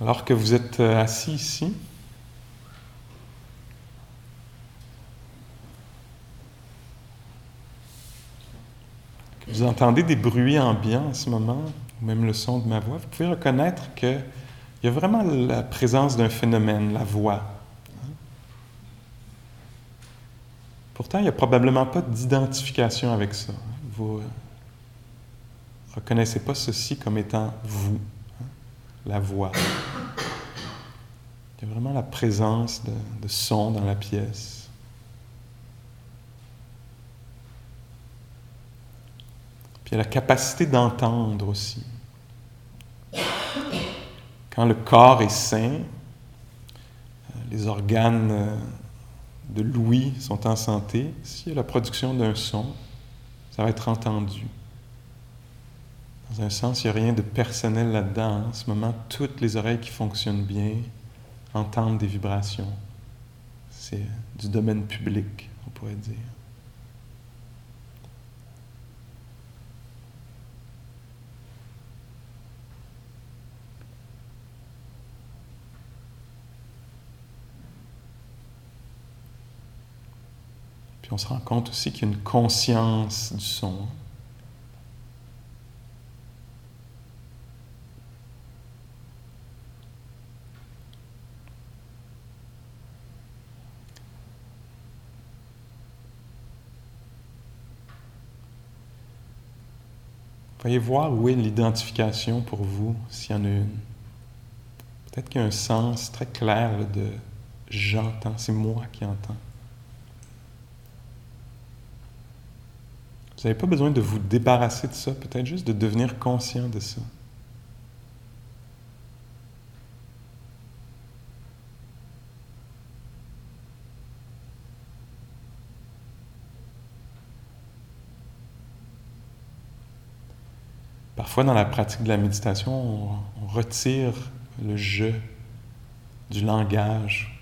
Alors que vous êtes euh, assis ici, que vous entendez des bruits ambiants en ce moment, ou même le son de ma voix, vous pouvez reconnaître qu'il y a vraiment la présence d'un phénomène, la voix. Pourtant, il n'y a probablement pas d'identification avec ça. Vous, reconnaissez pas ceci comme étant vous, la voix. Il y a vraiment la présence de, son dans la pièce. Puis il y a la capacité d'entendre aussi. Quand le corps est sain, euh, les organes euh, de l'ouïe sont en santé, s'il y a la production d'un son, ça va être entendu. Dans un sens, il n'y a rien de personnel là-dedans. En ce moment, toutes les oreilles qui fonctionnent bien entendent des vibrations. C'est du domaine public, on pourrait dire. Puis on se rend compte aussi qu'il y a une conscience du son. Voyez voir où est l'identification pour vous, s'il y en a une? Peut-être qu'il y a un sens très clair de j'entends, c'est moi qui entends. Vous n'avez pas besoin de vous débarrasser de ça, peut-être juste de devenir conscient de ça. Parfois, dans la pratique de la méditation, on, retire le je du langage,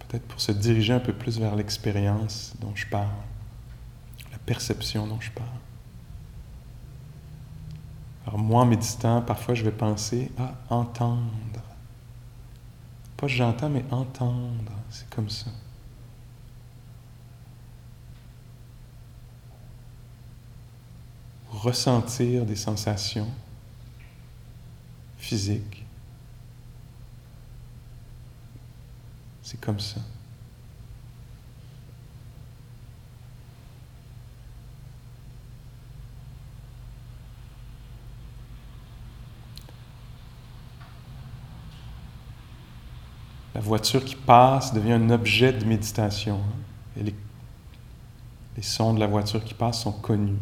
peut-être pour se diriger un peu plus vers l'expérience dont je parle, la perception dont je parle. Alors moi, en méditant, parfois je vais penser à entendre. Pas j'entends, mais entendre, c'est comme ça. Ressentir des sensations physiques. C'est comme ça. La voiture qui passe devient un objet de méditation. Hein. Les sons de la voiture qui passe sont connus.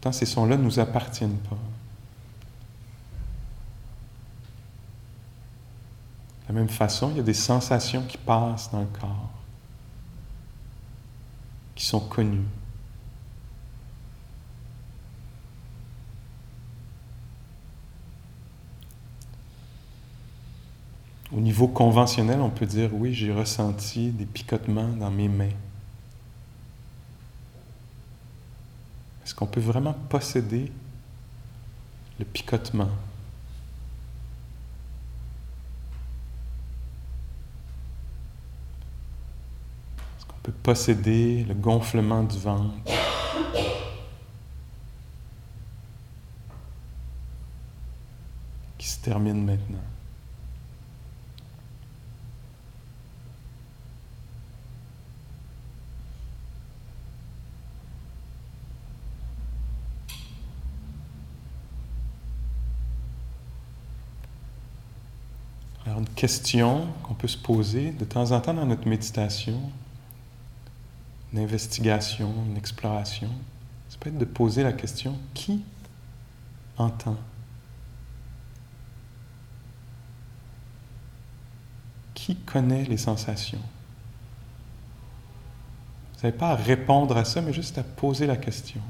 Pourtant, ces sons-là ne nous appartiennent pas. De la même façon, il y a des sensations qui passent dans le corps, qui sont connues. Au niveau conventionnel, on peut dire oui, j'ai ressenti des picotements dans mes mains. Qu'on peut vraiment posséder le picotement. Est-ce qu'on peut posséder le gonflement du ventre? Qui se termine maintenant une question qu'on peut se poser de temps en temps dans notre méditation, une investigation, une exploration, ça peut être de poser la question qui entend? Qui connaît les sensations? Vous n'avez pas à répondre à ça, mais juste à poser la question.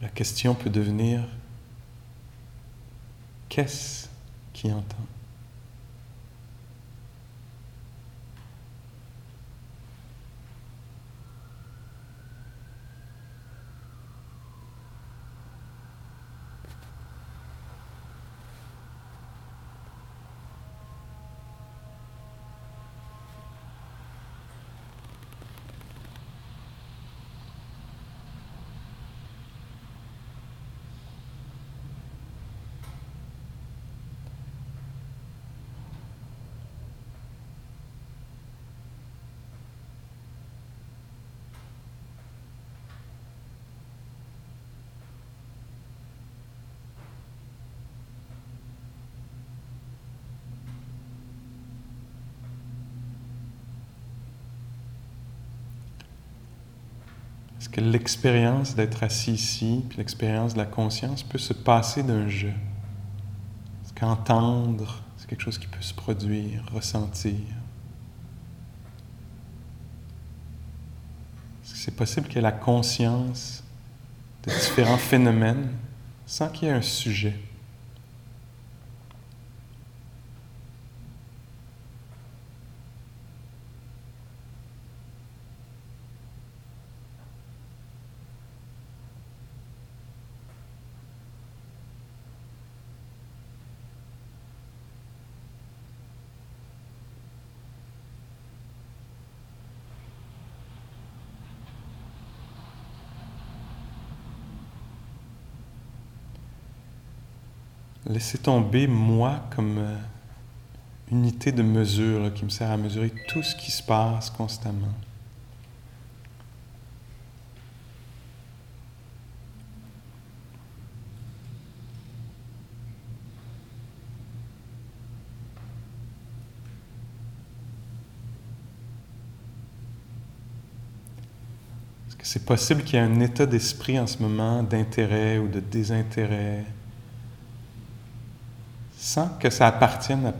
La question peut devenir qu'est-ce qui entend? Est-ce que l'expérience d'être assis ici, puis l'expérience de la conscience peut se passer d'un jeu? Est-ce qu'entendre, c'est quelque chose qui peut se produire, ressentir? Est-ce que c'est possible qu'il y ait la conscience de différents phénomènes sans qu'il y ait un sujet? Laissez tomber moi comme euh, unité de mesure qui me sert à mesurer tout ce qui se passe constamment. Est-ce que c'est possible qu'il y ait un état d'esprit en ce moment d'intérêt ou de désintérêt? Que ça appartienne à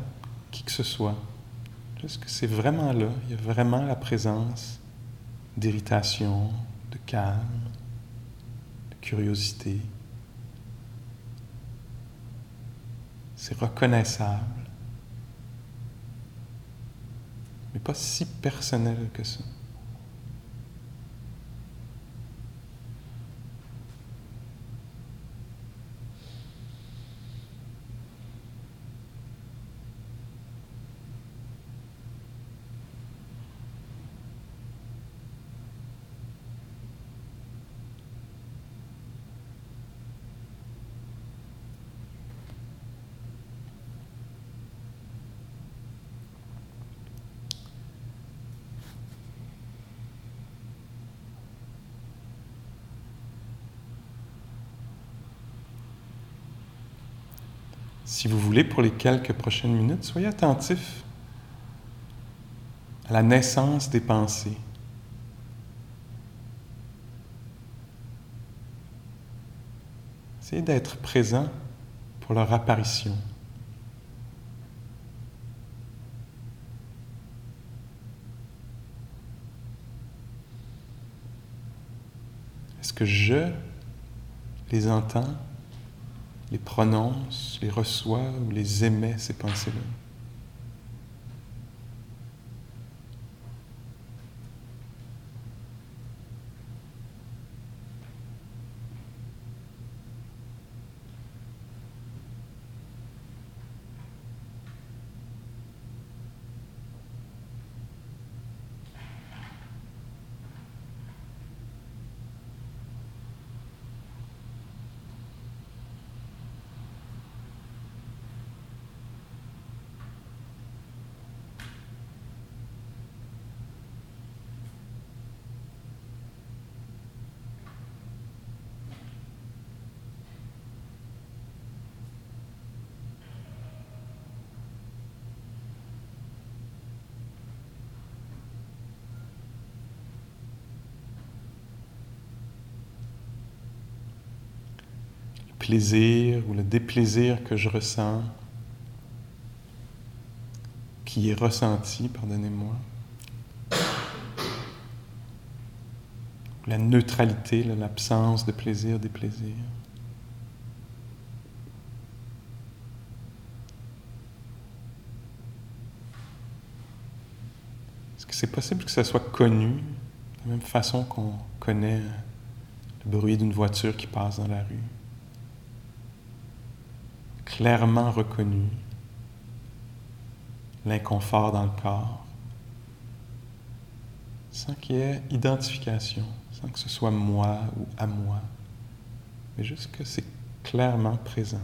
qui que ce soit. Juste que c'est vraiment là, il y a vraiment la présence d'irritation, de calme, de curiosité. C'est reconnaissable, mais pas si personnel que ça. Si vous voulez, pour les quelques prochaines minutes, soyez attentif à la naissance des pensées. Essayez d'être présent pour leur apparition. Est-ce que je les entends? Les prononce, les reçoit ou les émet, ces pensées-là. Plaisir ou le déplaisir que je ressens, qui est ressenti, pardonnez-moi. La neutralité, l'absence de plaisir, déplaisir. Est-ce que c'est possible que ça soit connu de la même façon qu'on connaît le bruit d'une voiture qui passe dans la rue? Clairement reconnu l'inconfort dans le corps, sans qu'il y ait identification, sans que ce soit moi ou à moi, mais juste que c'est clairement présent.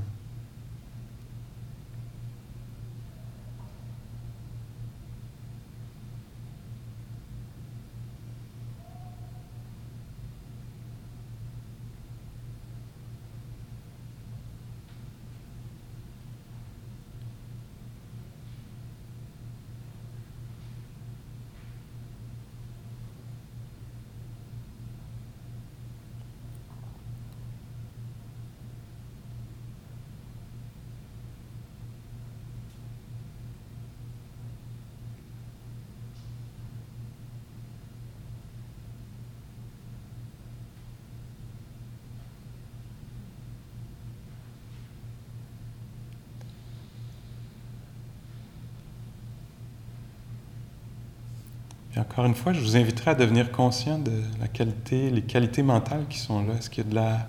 Encore une fois, je vous inviterai à devenir conscient de la qualité, les qualités mentales qui sont là. Est-ce qu'il y a de la,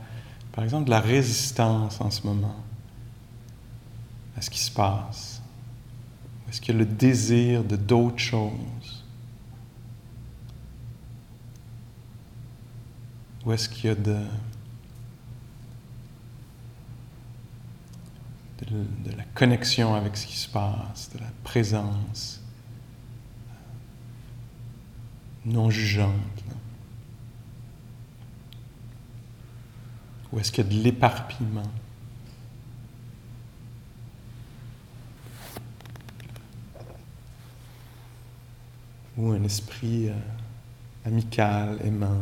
par exemple, de la résistance en ce moment à ce qui se passe? Est-ce qu'il y a le désir de d'autres choses? Ou est-ce qu'il y a de, de, de, la connexion avec ce qui se passe, de la présence non jugeante? Ou est-ce qu'il y a de l'éparpillement? Ou un esprit euh, amical, aimant?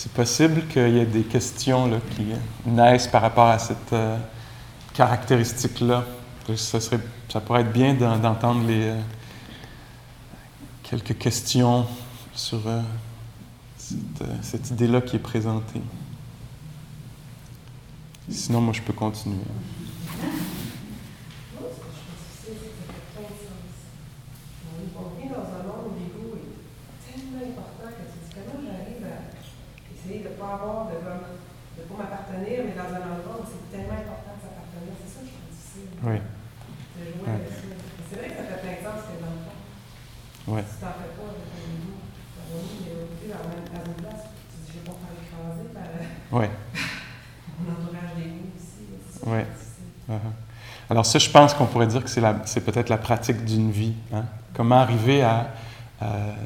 C'est possible qu'il y ait des questions qui naissent par rapport à cette euh, caractéristique-là. Ça, serait, ça pourrait être bien d'entendre les, euh, quelques questions sur euh, cette idée-là qui est présentée. Sinon, moi, je peux continuer. Oui. Ouais. C'est vrai que ça fait plein de sens que dans le fond. Ouais. Si t'en fais pas avec un niveau, ça va mieux, mais au dans, même, dans une place, tu dis, je vais pas me faire écraser par ouais. mon entourage d'égout aussi. Oui. Uh -huh. Alors ça, je pense qu'on pourrait dire que c'est peut-être la pratique d'une vie. Hein? Comment arriver à,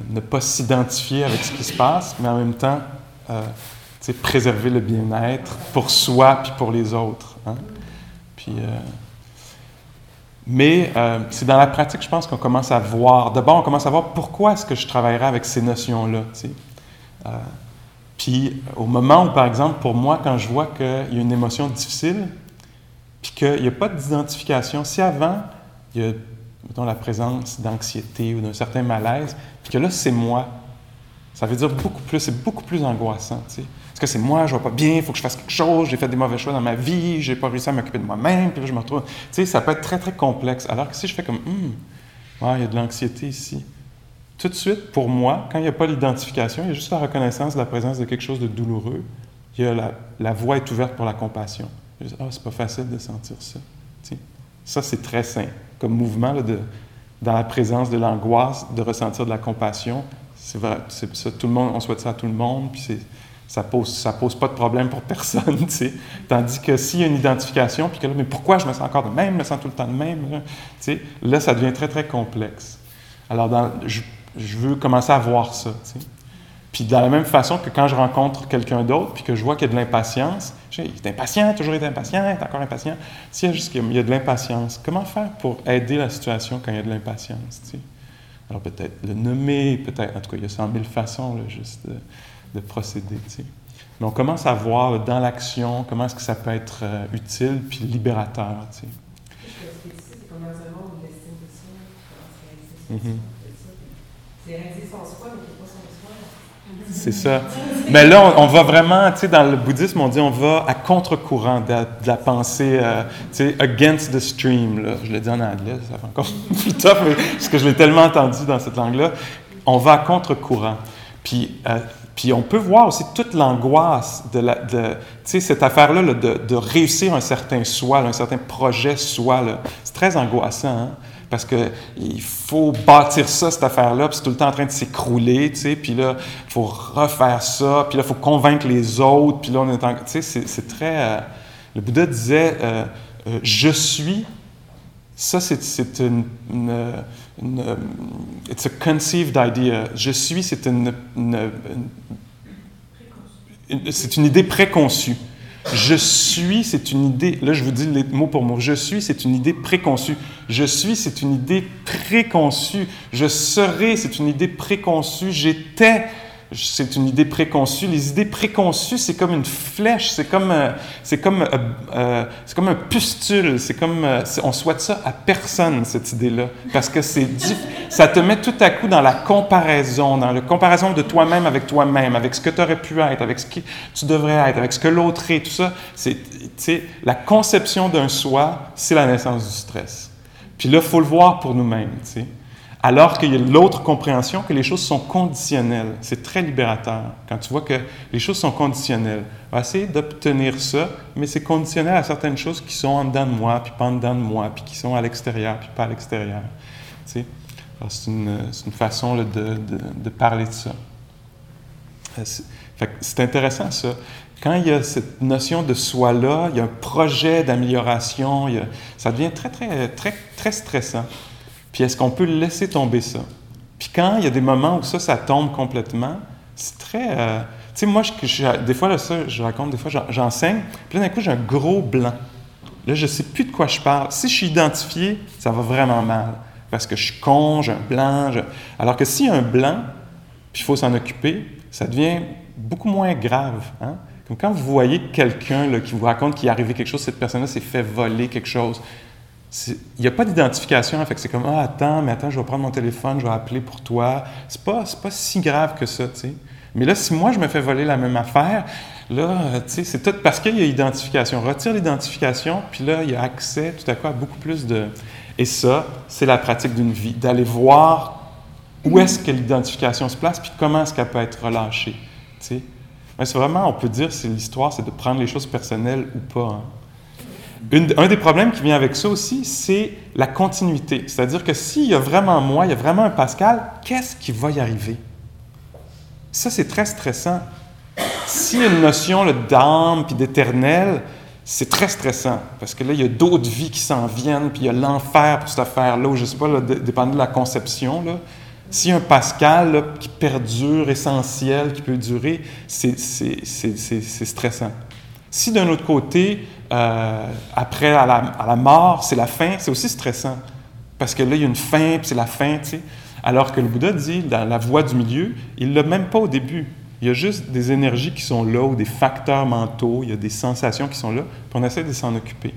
ne pas s'identifier avec ce qui se passe, mais en même temps euh, préserver le bien-être pour soi puis pour les autres. Hein? Puis, euh, mais euh, c'est dans la pratique, je pense, qu'on commence à voir. D'abord, on commence à voir pourquoi est-ce que je travaillerai avec ces notions-là. Puis au moment où, par exemple, pour moi, quand je vois qu'il y a une émotion difficile, puis qu'il n'y a pas d'identification, si avant, il y a, mettons, la présence d'anxiété ou d'un certain malaise, puis que là, c'est moi, ça veut dire beaucoup plus, c'est beaucoup plus angoissant. Tu sais. Parce que c'est moi, je ne vais pas bien, il faut que je fasse quelque chose, j'ai fait des mauvais choix dans ma vie, j'ai pas réussi à m'occuper de moi-même, puis là, je me retrouve. Tu sais, ça peut être très, très complexe. Alors que si je fais comme, hum, il y a de l'anxiété ici. Tout de suite, pour moi, quand il n'y a pas l'identification, il y a juste la reconnaissance de la présence de quelque chose de douloureux. Il y a la voie est ouverte pour la compassion. Ah, c'est pas facile de sentir ça. Ça, c'est très sain. Comme mouvement, là, de, dans la présence de l'angoisse, de ressentir de la compassion, c'est vrai, ça, tout le monde, on souhaite ça à tout le monde, puis ça pose, ça pose pas de problème pour personne, tu sais. Tandis que s'il y a une identification, puis que là, mais pourquoi je me sens encore de même, je me sens tout le temps de même, là, là, ça devient très, très complexe. Alors, je, je, veux commencer à voir ça. Puis de la même façon que quand je rencontre quelqu'un d'autre, puis que je vois qu'il y a de l'impatience, il est impatient, toujours été impatient, il est encore impatient. S'il y a juste qu'il y a de l'impatience, comment faire pour aider la situation quand il y a de l'impatience, tu sais? Alors peut-être le nommer, peut-être, en tout cas, il y a cent mille façons, là, juste de, de procéder. Tu sais. Mais on commence à voir dans l'action comment est-ce que ça peut être euh, utile puis libérateur. Tu sais. C'est réaliser son soi, mais qui pas son soi. C'est ça. Mais là, on, va vraiment, tu sais, dans le bouddhisme, on dit on va à contre-courant de, la pensée, euh, tu sais, against the stream. Là. Je le dis en anglais, ça fait encore plus tough, mais, parce que je l'ai tellement entendu dans cette langue-là. On va à contre-courant. Puis, euh, puis on peut voir aussi toute l'angoisse de, la, de cette affaire-là là, de, réussir un certain soi, un certain projet soi. C'est très angoissant, hein? Parce qu'il faut bâtir ça, cette affaire-là, puis c'est tout le temps en train de s'écrouler, puis là, il faut refaire ça, puis là, il faut convaincre les autres, puis là, on est en... Tu sais, c'est très... Euh, le Bouddha disait euh, euh, Je suis », ça, c'est une, It's a conceived idea. Je suis, c'est une, une c'est une idée préconçue. Je suis, c'est une idée, là je vous dis les mots pour mot, je suis, c'est une idée préconçue. Je suis, c'est une idée préconçue. Je serai, c'est une idée préconçue. J'étais, c'est une idée préconçue. Les idées préconçues, c'est comme une flèche, c'est comme, euh, c'est comme, euh, euh, c'est comme un pustule, c'est comme, on souhaite ça à personne, cette idée-là, parce que c'est, ça te met tout à coup dans la comparaison, dans la comparaison de toi-même avec toi-même, avec ce que tu aurais pu être, avec ce que tu devrais être, avec ce que l'autre est, tout ça. C'est, la conception d'un soi, c'est la naissance du stress. Puis là, il faut le voir pour nous-mêmes, tu sais. Alors qu'il y a l'autre compréhension que les choses sont conditionnelles. C'est très libérateur quand tu vois que les choses sont conditionnelles. On essayer d'obtenir ça, mais c'est conditionnel à certaines choses qui sont en dedans de moi, puis pas en dedans de moi, puis qui sont à l'extérieur, puis pas à l'extérieur. C'est une, façon de, de, de, parler de ça. Euh, c'est intéressant ça. Quand il y a cette notion de soi-là, il y a un projet d'amélioration, ça devient très, très, très, très stressant. Puis est-ce qu'on peut laisser tomber ça? Puis quand il y a des moments où ça, ça tombe complètement, c'est très... Euh, tu sais, moi, des fois, là, ça, je raconte, des fois, j'enseigne, puis là, d'un coup, j'ai un gros blanc. Là, je ne sais plus de quoi je parle. Si je suis identifié, ça va vraiment mal. Parce que je suis con, j'ai un blanc. Alors que s'il y a un blanc, puis il faut s'en occuper, ça devient beaucoup moins grave. Hein? Comme quand vous voyez quelqu'un qui vous raconte qu'il est arrivé quelque chose, cette personne-là s'est fait voler quelque chose il n'y a pas d'identification, fait c'est comme Ah, attends, mais attends, je vais prendre mon téléphone, je vais appeler pour toi. C'est pas, pas si grave que ça, tu sais. Mais là, si moi je me fais voler la même affaire, là, tu sais, c'est tout parce qu'il y a identification. Retire l'identification, puis là, il y a accès tout à coup à beaucoup plus de. Et ça, c'est la pratique d'une vie, d'aller voir où est-ce que l'identification se place, puis comment est-ce qu'elle peut être relâchée, tu sais. C'est vraiment, on peut dire, c'est l'histoire, c'est de prendre les choses personnelles ou pas. Hein un des problèmes qui vient avec ça aussi, c'est la continuité. C'est-à-dire que s'il y a vraiment moi, il y a vraiment un Pascal, qu'est-ce qui va y arriver? Ça, c'est très stressant. S'il y a une notion d'âme puis d'éternel, c'est très stressant parce que là, il y a d'autres vies qui s'en viennent, puis il y a l'enfer pour cette affaire-là, ou je ne sais pas, là, dépendant de la conception. Y a un Pascal qui perdure, essentiel, qui peut durer, c'est stressant. Si d'un autre côté, euh, après, la, mort, c'est la fin, c'est aussi stressant. Parce que là, il y a une fin, puis c'est la fin, tu sais. Alors que le Bouddha dit, dans la voie du milieu, il ne l'a même pas au début. Il y a juste des énergies qui sont là, ou des facteurs mentaux, il y a des sensations qui sont là, puis on essaie de s'en occuper.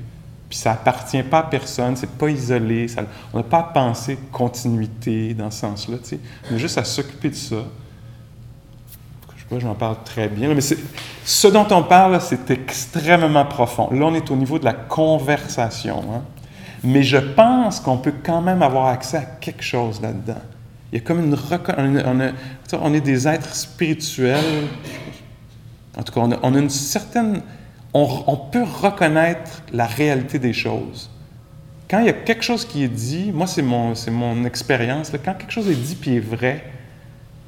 Puis ça appartient pas à personne, c'est pas isolé, ça, on n'a pas à penser continuité dans ce sens-là, tu sais. On a juste à s'occuper de ça, je j'en parle très bien, mais ce dont on parle, c'est extrêmement profond. Là, on est au niveau de la conversation. Hein. Mais je pense qu'on peut quand même avoir accès à quelque chose là-dedans. Il y a comme une... On, on est des êtres spirituels. En tout cas, on a, une certaine... On, peut reconnaître la réalité des choses. Quand il y a quelque chose qui est dit, moi, c'est mon, mon expérience, quand quelque chose est dit puis est vrai,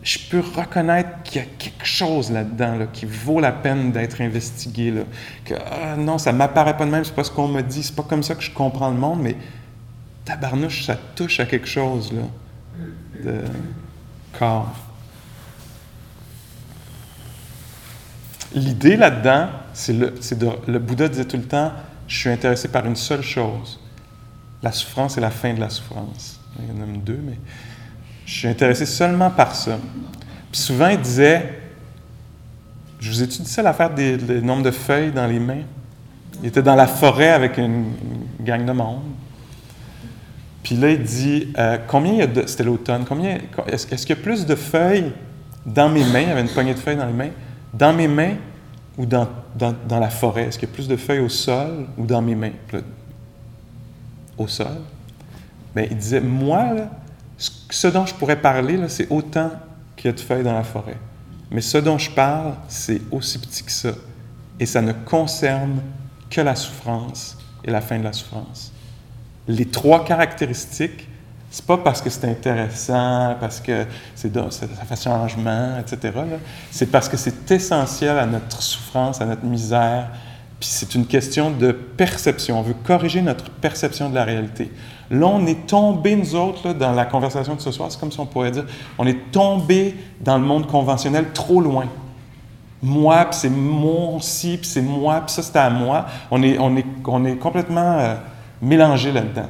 je peux reconnaître qu'il y a quelque chose là-dedans qui vaut la peine d'être investigué. Ah, non, ça m'apparaît pas de même, c'est pas ce qu'on me dit, c'est pas comme ça que je comprends le monde, mais tabarnouche, ça touche à quelque chose de corps. L'idée là-dedans, c'est le, le Bouddha disait tout le temps, je suis intéressé par une seule chose, la souffrance et la fin de la souffrance. Il y en a même deux, mais je suis intéressé seulement par ça. Puis souvent, il disait, je vous ai-tu dit ça, l'affaire des, nombres de feuilles dans les mains? Il était dans la forêt avec une, gang de monde. Puis là, il dit, euh, combien il y a de... C'était l'automne. Combien... Est-ce, qu'il y a plus de feuilles dans mes mains? Il y avait une poignée de feuilles dans les mains. Dans mes mains ou dans, dans, la forêt? Est-ce qu'il y a plus de feuilles au sol ou dans mes mains? au sol. Bien, il disait, moi, là, ce dont je pourrais parler, c'est autant qu'il y a de feuilles dans la forêt. Mais ce dont je parle, c'est aussi petit que ça. Et ça ne concerne que la souffrance et la fin de la souffrance. Les trois caractéristiques, c'est pas parce que c'est intéressant, parce que c'est ça fait changement, etc. C'est parce que c'est essentiel à notre souffrance, à notre misère. Puis c'est une question de perception. On veut corriger notre perception de la réalité. Là, on est tombé, nous autres, dans la conversation de ce soir, c'est comme si on pourrait dire, on est tombé dans le monde conventionnel trop loin. moi, puis c'est mon si, puis c'est moi, puis ça c'était à moi. On est, on est, on est complètement euh, mélangé là-dedans.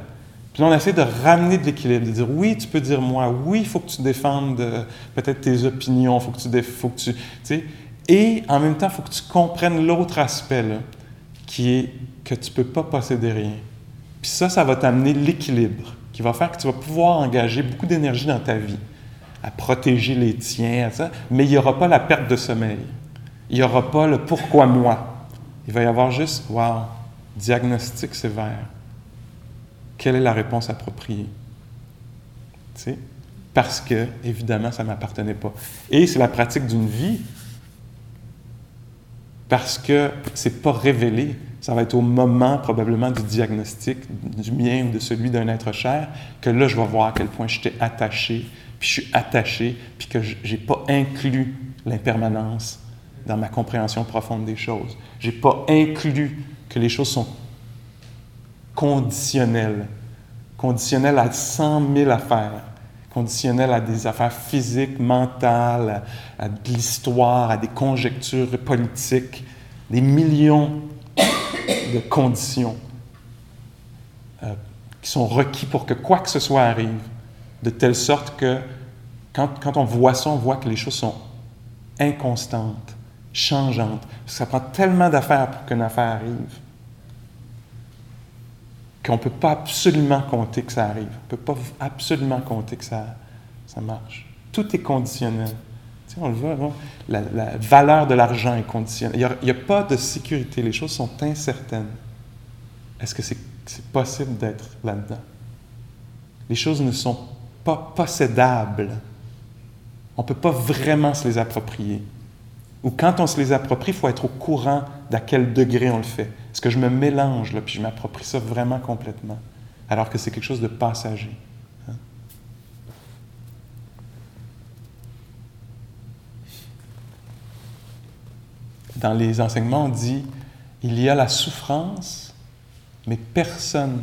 Puis là, on essaie de ramener de l'équilibre, de dire oui, tu peux dire moi, oui, il faut que tu défendes euh, peut-être tes opinions, il faut que tu, faut que tu, et en même temps, il faut que tu comprennes l'autre aspect, là, qui est que tu ne peux pas posséder rien. Puis ça, ça va t'amener l'équilibre, qui va faire que tu vas pouvoir engager beaucoup d'énergie dans ta vie, à protéger les tiens, à ça, mais il n'y aura pas la perte de sommeil. Il n'y aura pas le pourquoi moi. Il va y avoir juste, wow, diagnostic sévère. Quelle est la réponse appropriée? Tu sais? Parce que, évidemment, ça ne m'appartenait pas. Et c'est la pratique d'une vie. Parce que ce n'est pas révélé. Ça va être au moment, probablement, du diagnostic, du mien ou de celui d'un être cher, que là, je vais voir à quel point j'étais attaché, puis je suis attaché, puis que je n'ai pas inclus l'impermanence dans ma compréhension profonde des choses. Je n'ai pas inclus que les choses sont conditionnelles, conditionnelles à 100 000 affaires, conditionnelles à des affaires physiques, mentales, à, de l'histoire, à des conjectures politiques, des millions de conditions euh, qui sont requis pour que quoi que ce soit arrive, de telle sorte que quand, quand on voit ça, on voit que les choses sont inconstantes changeante. Ça prend tellement d'affaires pour qu'une affaire arrive qu'on ne peut pas absolument compter que ça arrive. On ne peut pas absolument compter que ça, ça marche. Tout est conditionnel. Tu sais, on le voit, La, valeur de l'argent est conditionnelle. Il n'y a, pas de sécurité. Les choses sont incertaines. Est-ce que c'est possible d'être là-dedans? Les choses ne sont pas possédables. On ne peut pas vraiment se les approprier. Ou quand on se les approprie, il faut être au courant d'à quel degré on le fait. Est-ce que je me mélange, là, puis je m'approprie ça vraiment complètement, alors que c'est quelque chose de passager? Hein? Dans les enseignements, on dit, il y a la souffrance, mais personne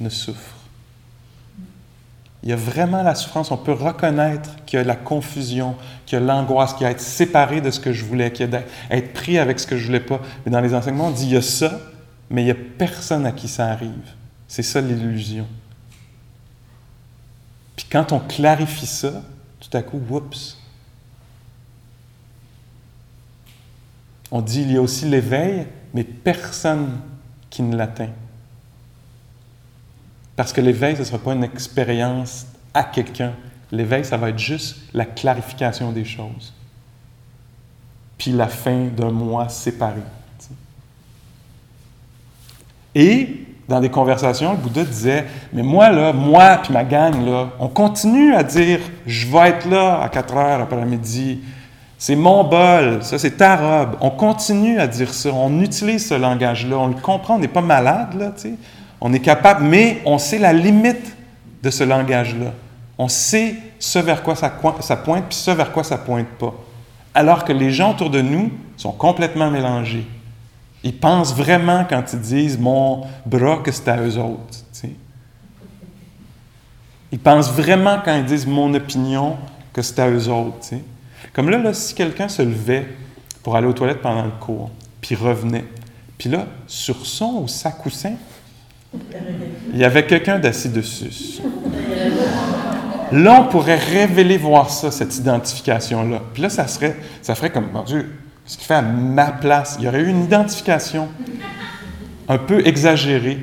ne souffre. Il y a vraiment la souffrance. On peut reconnaître qu'il y a la confusion, qu'il y a l'angoisse, qu'il y a être séparé de ce que je voulais, qu'il y a être pris avec ce que je ne voulais pas. Mais dans les enseignements, on dit il y a ça, mais il n'y a personne à qui ça arrive. C'est ça l'illusion. Puis quand on clarifie ça, tout à coup, oups. On dit il y a aussi l'éveil, mais personne qui ne l'atteint. Parce que l'éveil, ce ne sera pas une expérience à quelqu'un. L'éveil, ça va être juste la clarification des choses. Puis la fin d'un moi séparé. Et dans des conversations, le Bouddha disait Mais moi, là, moi puis ma gang, là, on continue à dire Je vais être là à 4 heures après-midi. C'est mon bol, ça c'est ta robe. On continue à dire ça, on utilise ce langage-là, on le comprend, on n'est pas malade, là, tu sais. On est capable, mais on sait la limite de ce langage-là. On sait ce vers quoi ça, pointe, puis ce vers quoi ça pointe pas. Alors que les gens autour de nous sont complètement mélangés. Ils pensent vraiment quand ils disent mon bras que c'est à eux autres. Ils pensent vraiment quand ils disent mon opinion que c'est à eux autres. Comme là, si quelqu'un se levait pour aller aux toilettes pendant le cours, puis revenait, puis là, sur son ou sa coussin, il y avait quelqu'un d'assis dessus. Là, on pourrait révéler, voir ça, cette identification-là. Puis là, ça serait, ça ferait comme, mon Dieu, ce qui fait à ma place. Il y aurait eu une identification un peu exagérée.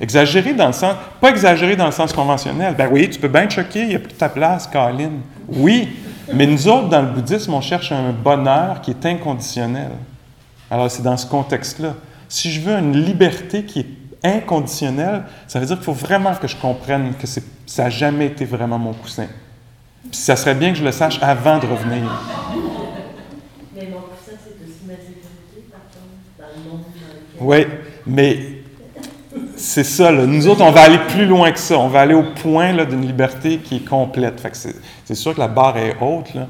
Exagérée dans le sens, pas exagérée dans le sens conventionnel. Ben oui, tu peux bien te choquer, il n'y a plus ta place, Colin. Oui, mais nous autres, dans le bouddhisme, on cherche un bonheur qui est inconditionnel. Alors, c'est dans ce contexte-là. Si je veux une liberté qui est inconditionnel, ça veut dire qu'il faut vraiment que je comprenne que ça n'a jamais été vraiment mon coussin. Puis ça serait bien que je le sache avant de revenir. Mais mon coussin, c'est aussi ma sécurité, par contre, dans le monde dans lequel... Oui, mais c'est ça. Là. Nous autres, on va aller plus loin que ça. On va aller au point d'une liberté qui est complète. Fait c'est sûr que la barre est haute. Là.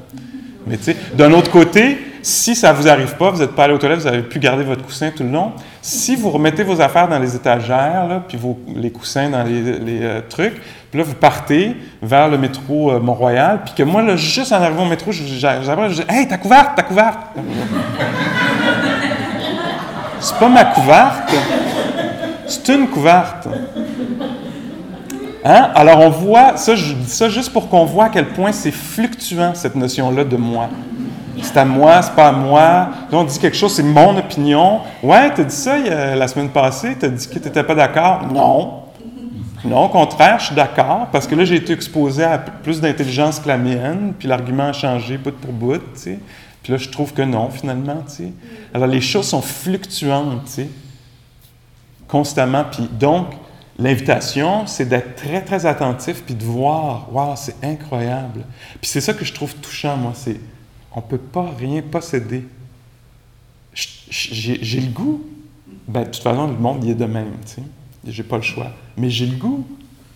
Mais tu sais, d'un autre côté, Si ça vous arrive pas, vous n'êtes pas allé aux toilettes, vous avez pu garder votre coussin tout le long. Si vous remettez vos affaires dans les étagères, puis les coussins dans les, euh, trucs, puis là, vous partez vers le métro euh, Mont-Royal, puis que moi, là, juste en arrivant au métro, j'arrive, je dis Hey, ta couverte, ta couverte! C'est pas ma couverte, c'est une couverte. Hein? Alors, on voit, ça, je dis ça juste pour qu'on voit à quel point c'est fluctuant, cette notion-là de moi. C'est à moi, c'est pas à moi. Là, on dit quelque chose, c'est mon opinion. Ouais, t'as dit ça la semaine passée, t'as dit que t'étais pas d'accord. Non. Non, au contraire, je suis d'accord, parce que là, j'ai été exposé à plus d'intelligence que la mienne, puis l'argument a changé bout pour bout. Puis là, je trouve que non, finalement. Alors, les choses sont fluctuantes, constamment. Puis donc, l'invitation, c'est d'être très, très attentif, puis de voir, waouh, c'est incroyable. Puis c'est ça que je trouve touchant, moi, c'est, on peut pas rien posséder. J'ai le goût, ben, de toute façon, le monde, il est de même, tu sais. J'ai pas le choix. Mais j'ai le goût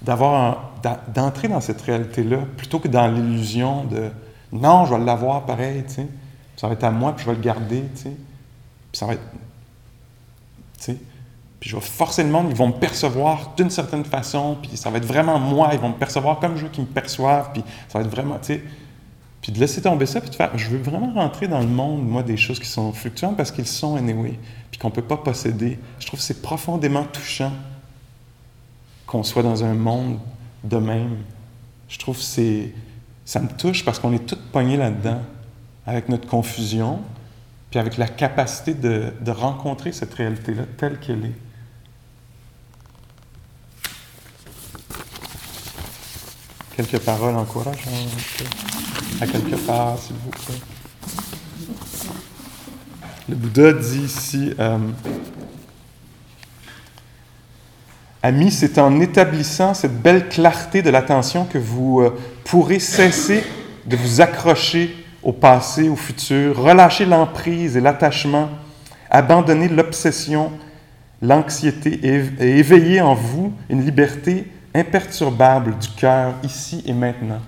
d'entrer dans cette réalité-là plutôt que dans l'illusion de non, je vais l'avoir pareil, tu. Ça va être à moi, puis je vais le garder. Puis ça va être. Puis je vais forcer le monde, ils vont me percevoir d'une certaine façon, puis ça va être vraiment moi, ils vont me percevoir comme je veux qu'ils me perçoivent, puis ça va être vraiment, tu sais. Puis de laisser tomber ça, puis de faire, je veux vraiment rentrer dans le monde, moi, des choses qui sont fluctuantes parce qu'ils sont anyway, puis qu'on ne peut pas posséder. Je trouve que c'est profondément touchant qu'on soit dans un monde de même. Je trouve que c'est, ça me touche parce qu'on est tous pognés là-dedans, avec notre confusion, puis avec la capacité de, de rencontrer cette réalité-là telle qu'elle est. Quelques paroles encourageantes à quelque part, s'il vous plaît. Le Bouddha dit ici, euh, Amis, c'est en établissant cette belle clarté de l'attention que vous euh, pourrez cesser de vous accrocher au passé, au futur, relâcher l'emprise et l'attachement, abandonner l'obsession, l'anxiété et éveiller en vous une liberté imperturbable du cœur, ici et maintenant.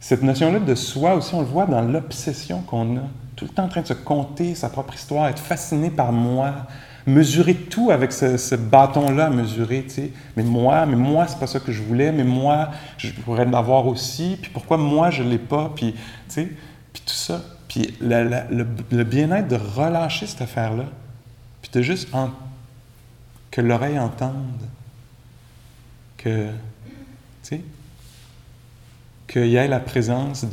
Cette notion-là de soi aussi, on le voit dans l'obsession qu'on a, tout le temps en train de se conter sa propre histoire, être fasciné par moi, mesurer tout avec ce, bâton-là mesurer, tu sais. Mais moi, mais moi, c'est pas ça que je voulais, mais moi, je pourrais l'avoir aussi, puis pourquoi moi, je l'ai pas, puis, tu sais, puis tout ça. Puis le, le bien-être de relâcher cette affaire-là, puis de juste en- que l'oreille entende, que, tu sais, qu'il y ait la présence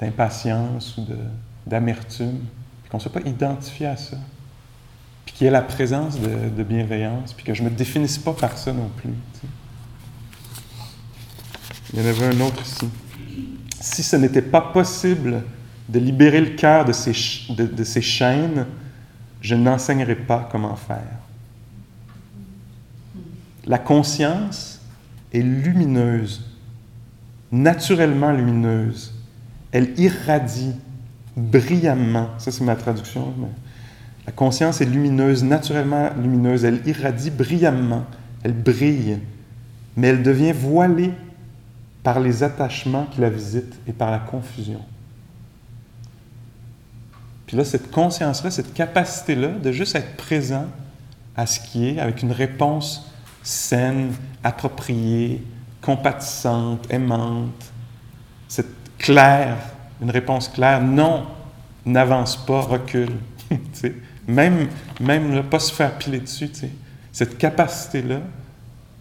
d'impatience ou d'amertume, qu'on ne soit pas identifié à ça, puis qu'il y ait la présence de, bienveillance, puis que je ne me définisse pas par ça non plus. Il y en avait un autre ici. Si ce n'était pas possible de libérer le cœur de ch- de- de ces chaînes, je n'enseignerai pas comment faire. La conscience est lumineuse, naturellement lumineuse. Elle irradie brillamment. Ça, c'est ma traduction. mais La conscience est lumineuse, naturellement lumineuse. Elle irradie brillamment. Elle brille. Mais elle devient voilée par les attachements qui la visitent et par la confusion. Puis là, cette conscience-là, cette capacité-là de juste être présent à ce qui est, avec une réponse saine, appropriée, compatissante, aimante, cette claire, une réponse claire, non, n'avance pas, recule. Même, même là, pas se faire piler dessus. tu sais. Cette capacité-là,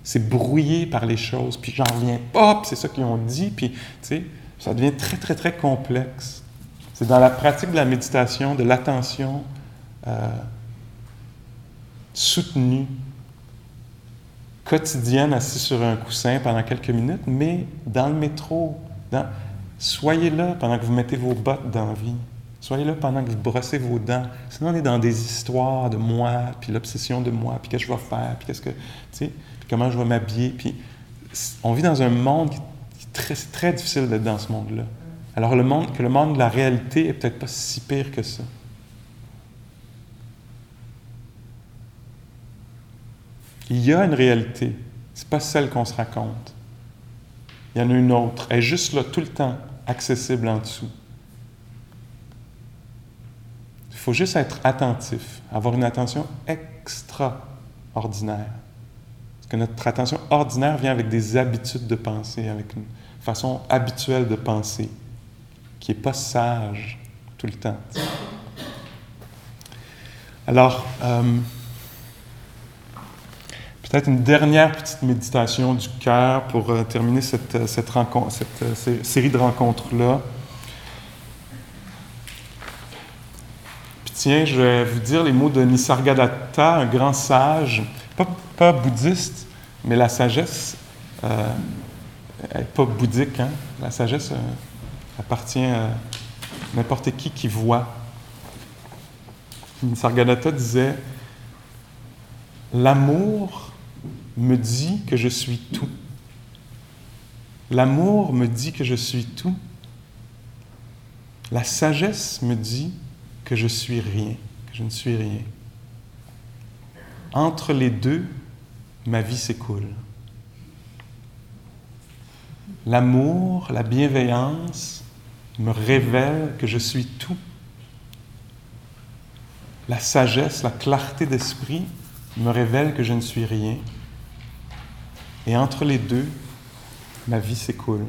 c'est brouillé par les choses, puis j'en reviens pas, c'est ça qu'ils ont dit, puis ça devient très, très, très complexe. C'est dans la pratique de la méditation, de l'attention euh, soutenue, quotidienne, assis sur un coussin pendant quelques minutes, mais dans le métro, soyez là pendant que vous mettez vos bottes dans la vie. Soyez là pendant que vous brossez vos dents. Sinon, on est dans des histoires de moi, puis l'obsession de moi, puis qu'est-ce que je vais faire, puis qu'est-ce que, tu sais, puis comment je vais m'habiller. Puis on vit dans un monde qui, est très difficile d'être dans ce monde-là. Alors le monde, que le monde de la réalité est peut-être pas si pire que ça. Il y a une réalité. C'est pas celle qu'on se raconte. Il y en a une autre. Elle est juste là tout le temps. accessible en dessous. Il faut juste être attentif, avoir une attention extraordinaire. Parce que notre attention ordinaire vient avec des habitudes de pensée, avec une façon habituelle de penser, qui n'est pas sage tout le temps. Alors, euh, peut-être une dernière petite méditation du cœur pour euh, terminer cette, rencontre, cette euh, série de rencontres-là. Puis tiens, je vais vous dire les mots de Nisargadatta, un grand sage, pas, pas bouddhiste, mais la sagesse euh, n'est pas bouddhique. Hein? La sagesse appartient à n'importe qui qui voit. Nisargadatta disait L'amour me dit que je suis tout. L'amour me dit que je suis tout. La sagesse me dit que je suis rien, que je ne suis rien. Entre les deux, ma vie s'écoule. L'amour, la bienveillance me révèlent que je suis tout. La sagesse, la clarté d'esprit me révèle que je ne suis rien. Et entre les deux, ma vie s'écoule.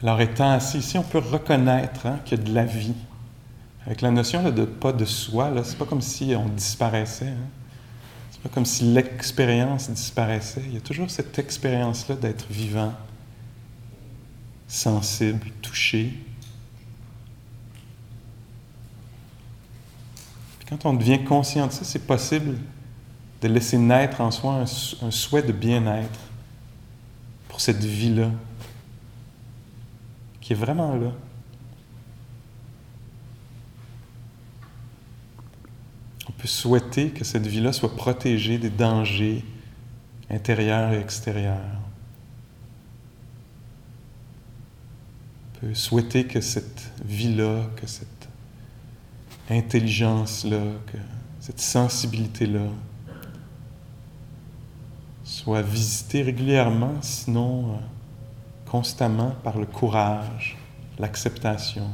Alors, étant assis ici, on peut reconnaître hein, qu'il y a de la vie. Avec la notion de pas de soi, c'est pas comme si on disparaissait. Hein. C'est pas comme si l'expérience disparaissait. Il y a toujours cette expérience-là d'être vivant, sensible, touché. quand on devient conscient de ça, c'est possible de laisser naître en soi un souhait de bien-être pour cette vie-là, qui est vraiment là. Peut souhaiter que cette vie-là soit protégée des dangers intérieurs et extérieurs. peut souhaiter que cette vie-là, que cette intelligence-là, que cette sensibilité-là soit visitée régulièrement, sinon euh, constamment par le courage, l'acceptation,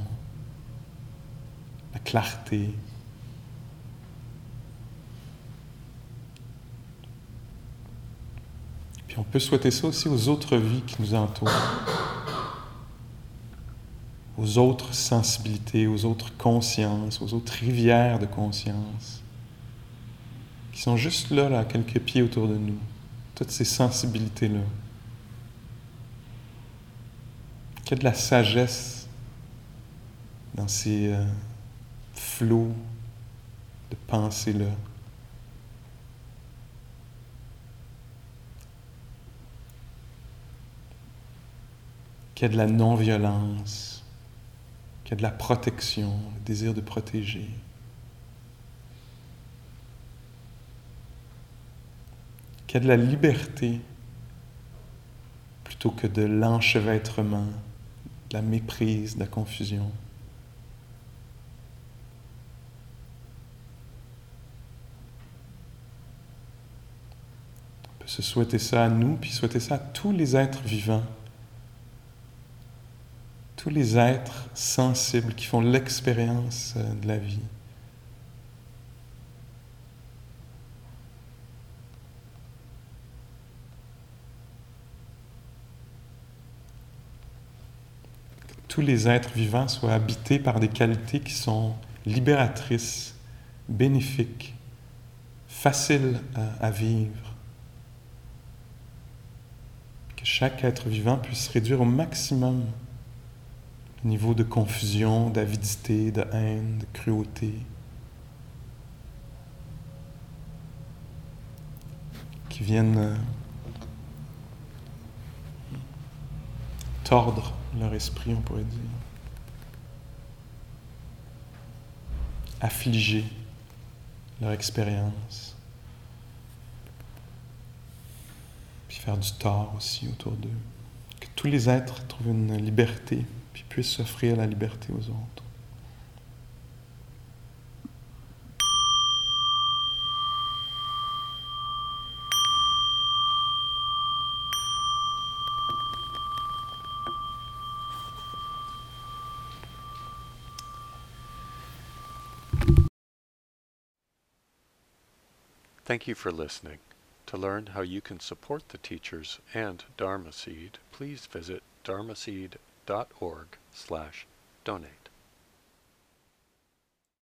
la clarté. Puis on peut souhaiter ça aussi aux autres vies qui nous entourent aux autres sensibilités, aux autres consciences, aux autres rivières de conscience, qui sont juste là, à quelques pieds autour de nous, toutes ces sensibilités-là. Qu'il y a de la sagesse dans ces euh, flots de pensées-là. Qu'il de la non-violence qu'il y a de la protection, le désir de protéger. Qu'il y a de la liberté plutôt que de l'enchevêtrement, de la méprise, de la confusion. On peut se souhaiter ça à nous, puis souhaiter ça à tous les êtres vivants tous les êtres sensibles qui font l'expérience euh, de la vie. Que tous les êtres vivants soient habités par des qualités qui sont libératrices, bénéfiques, faciles à, à vivre. Que chaque être vivant puisse réduire au maximum niveau de confusion, d'avidité, de haine, de cruauté, qui viennent euh, tordre leur esprit, on pourrait dire, affliger leur expérience, puis faire du tort aussi autour d'eux. Que tous les êtres trouvent une liberté offrir la liberté aux autres. Thank you for listening. To learn how you can support the teachers and Dharma Seed, please visit dharmaseed.org slash donate.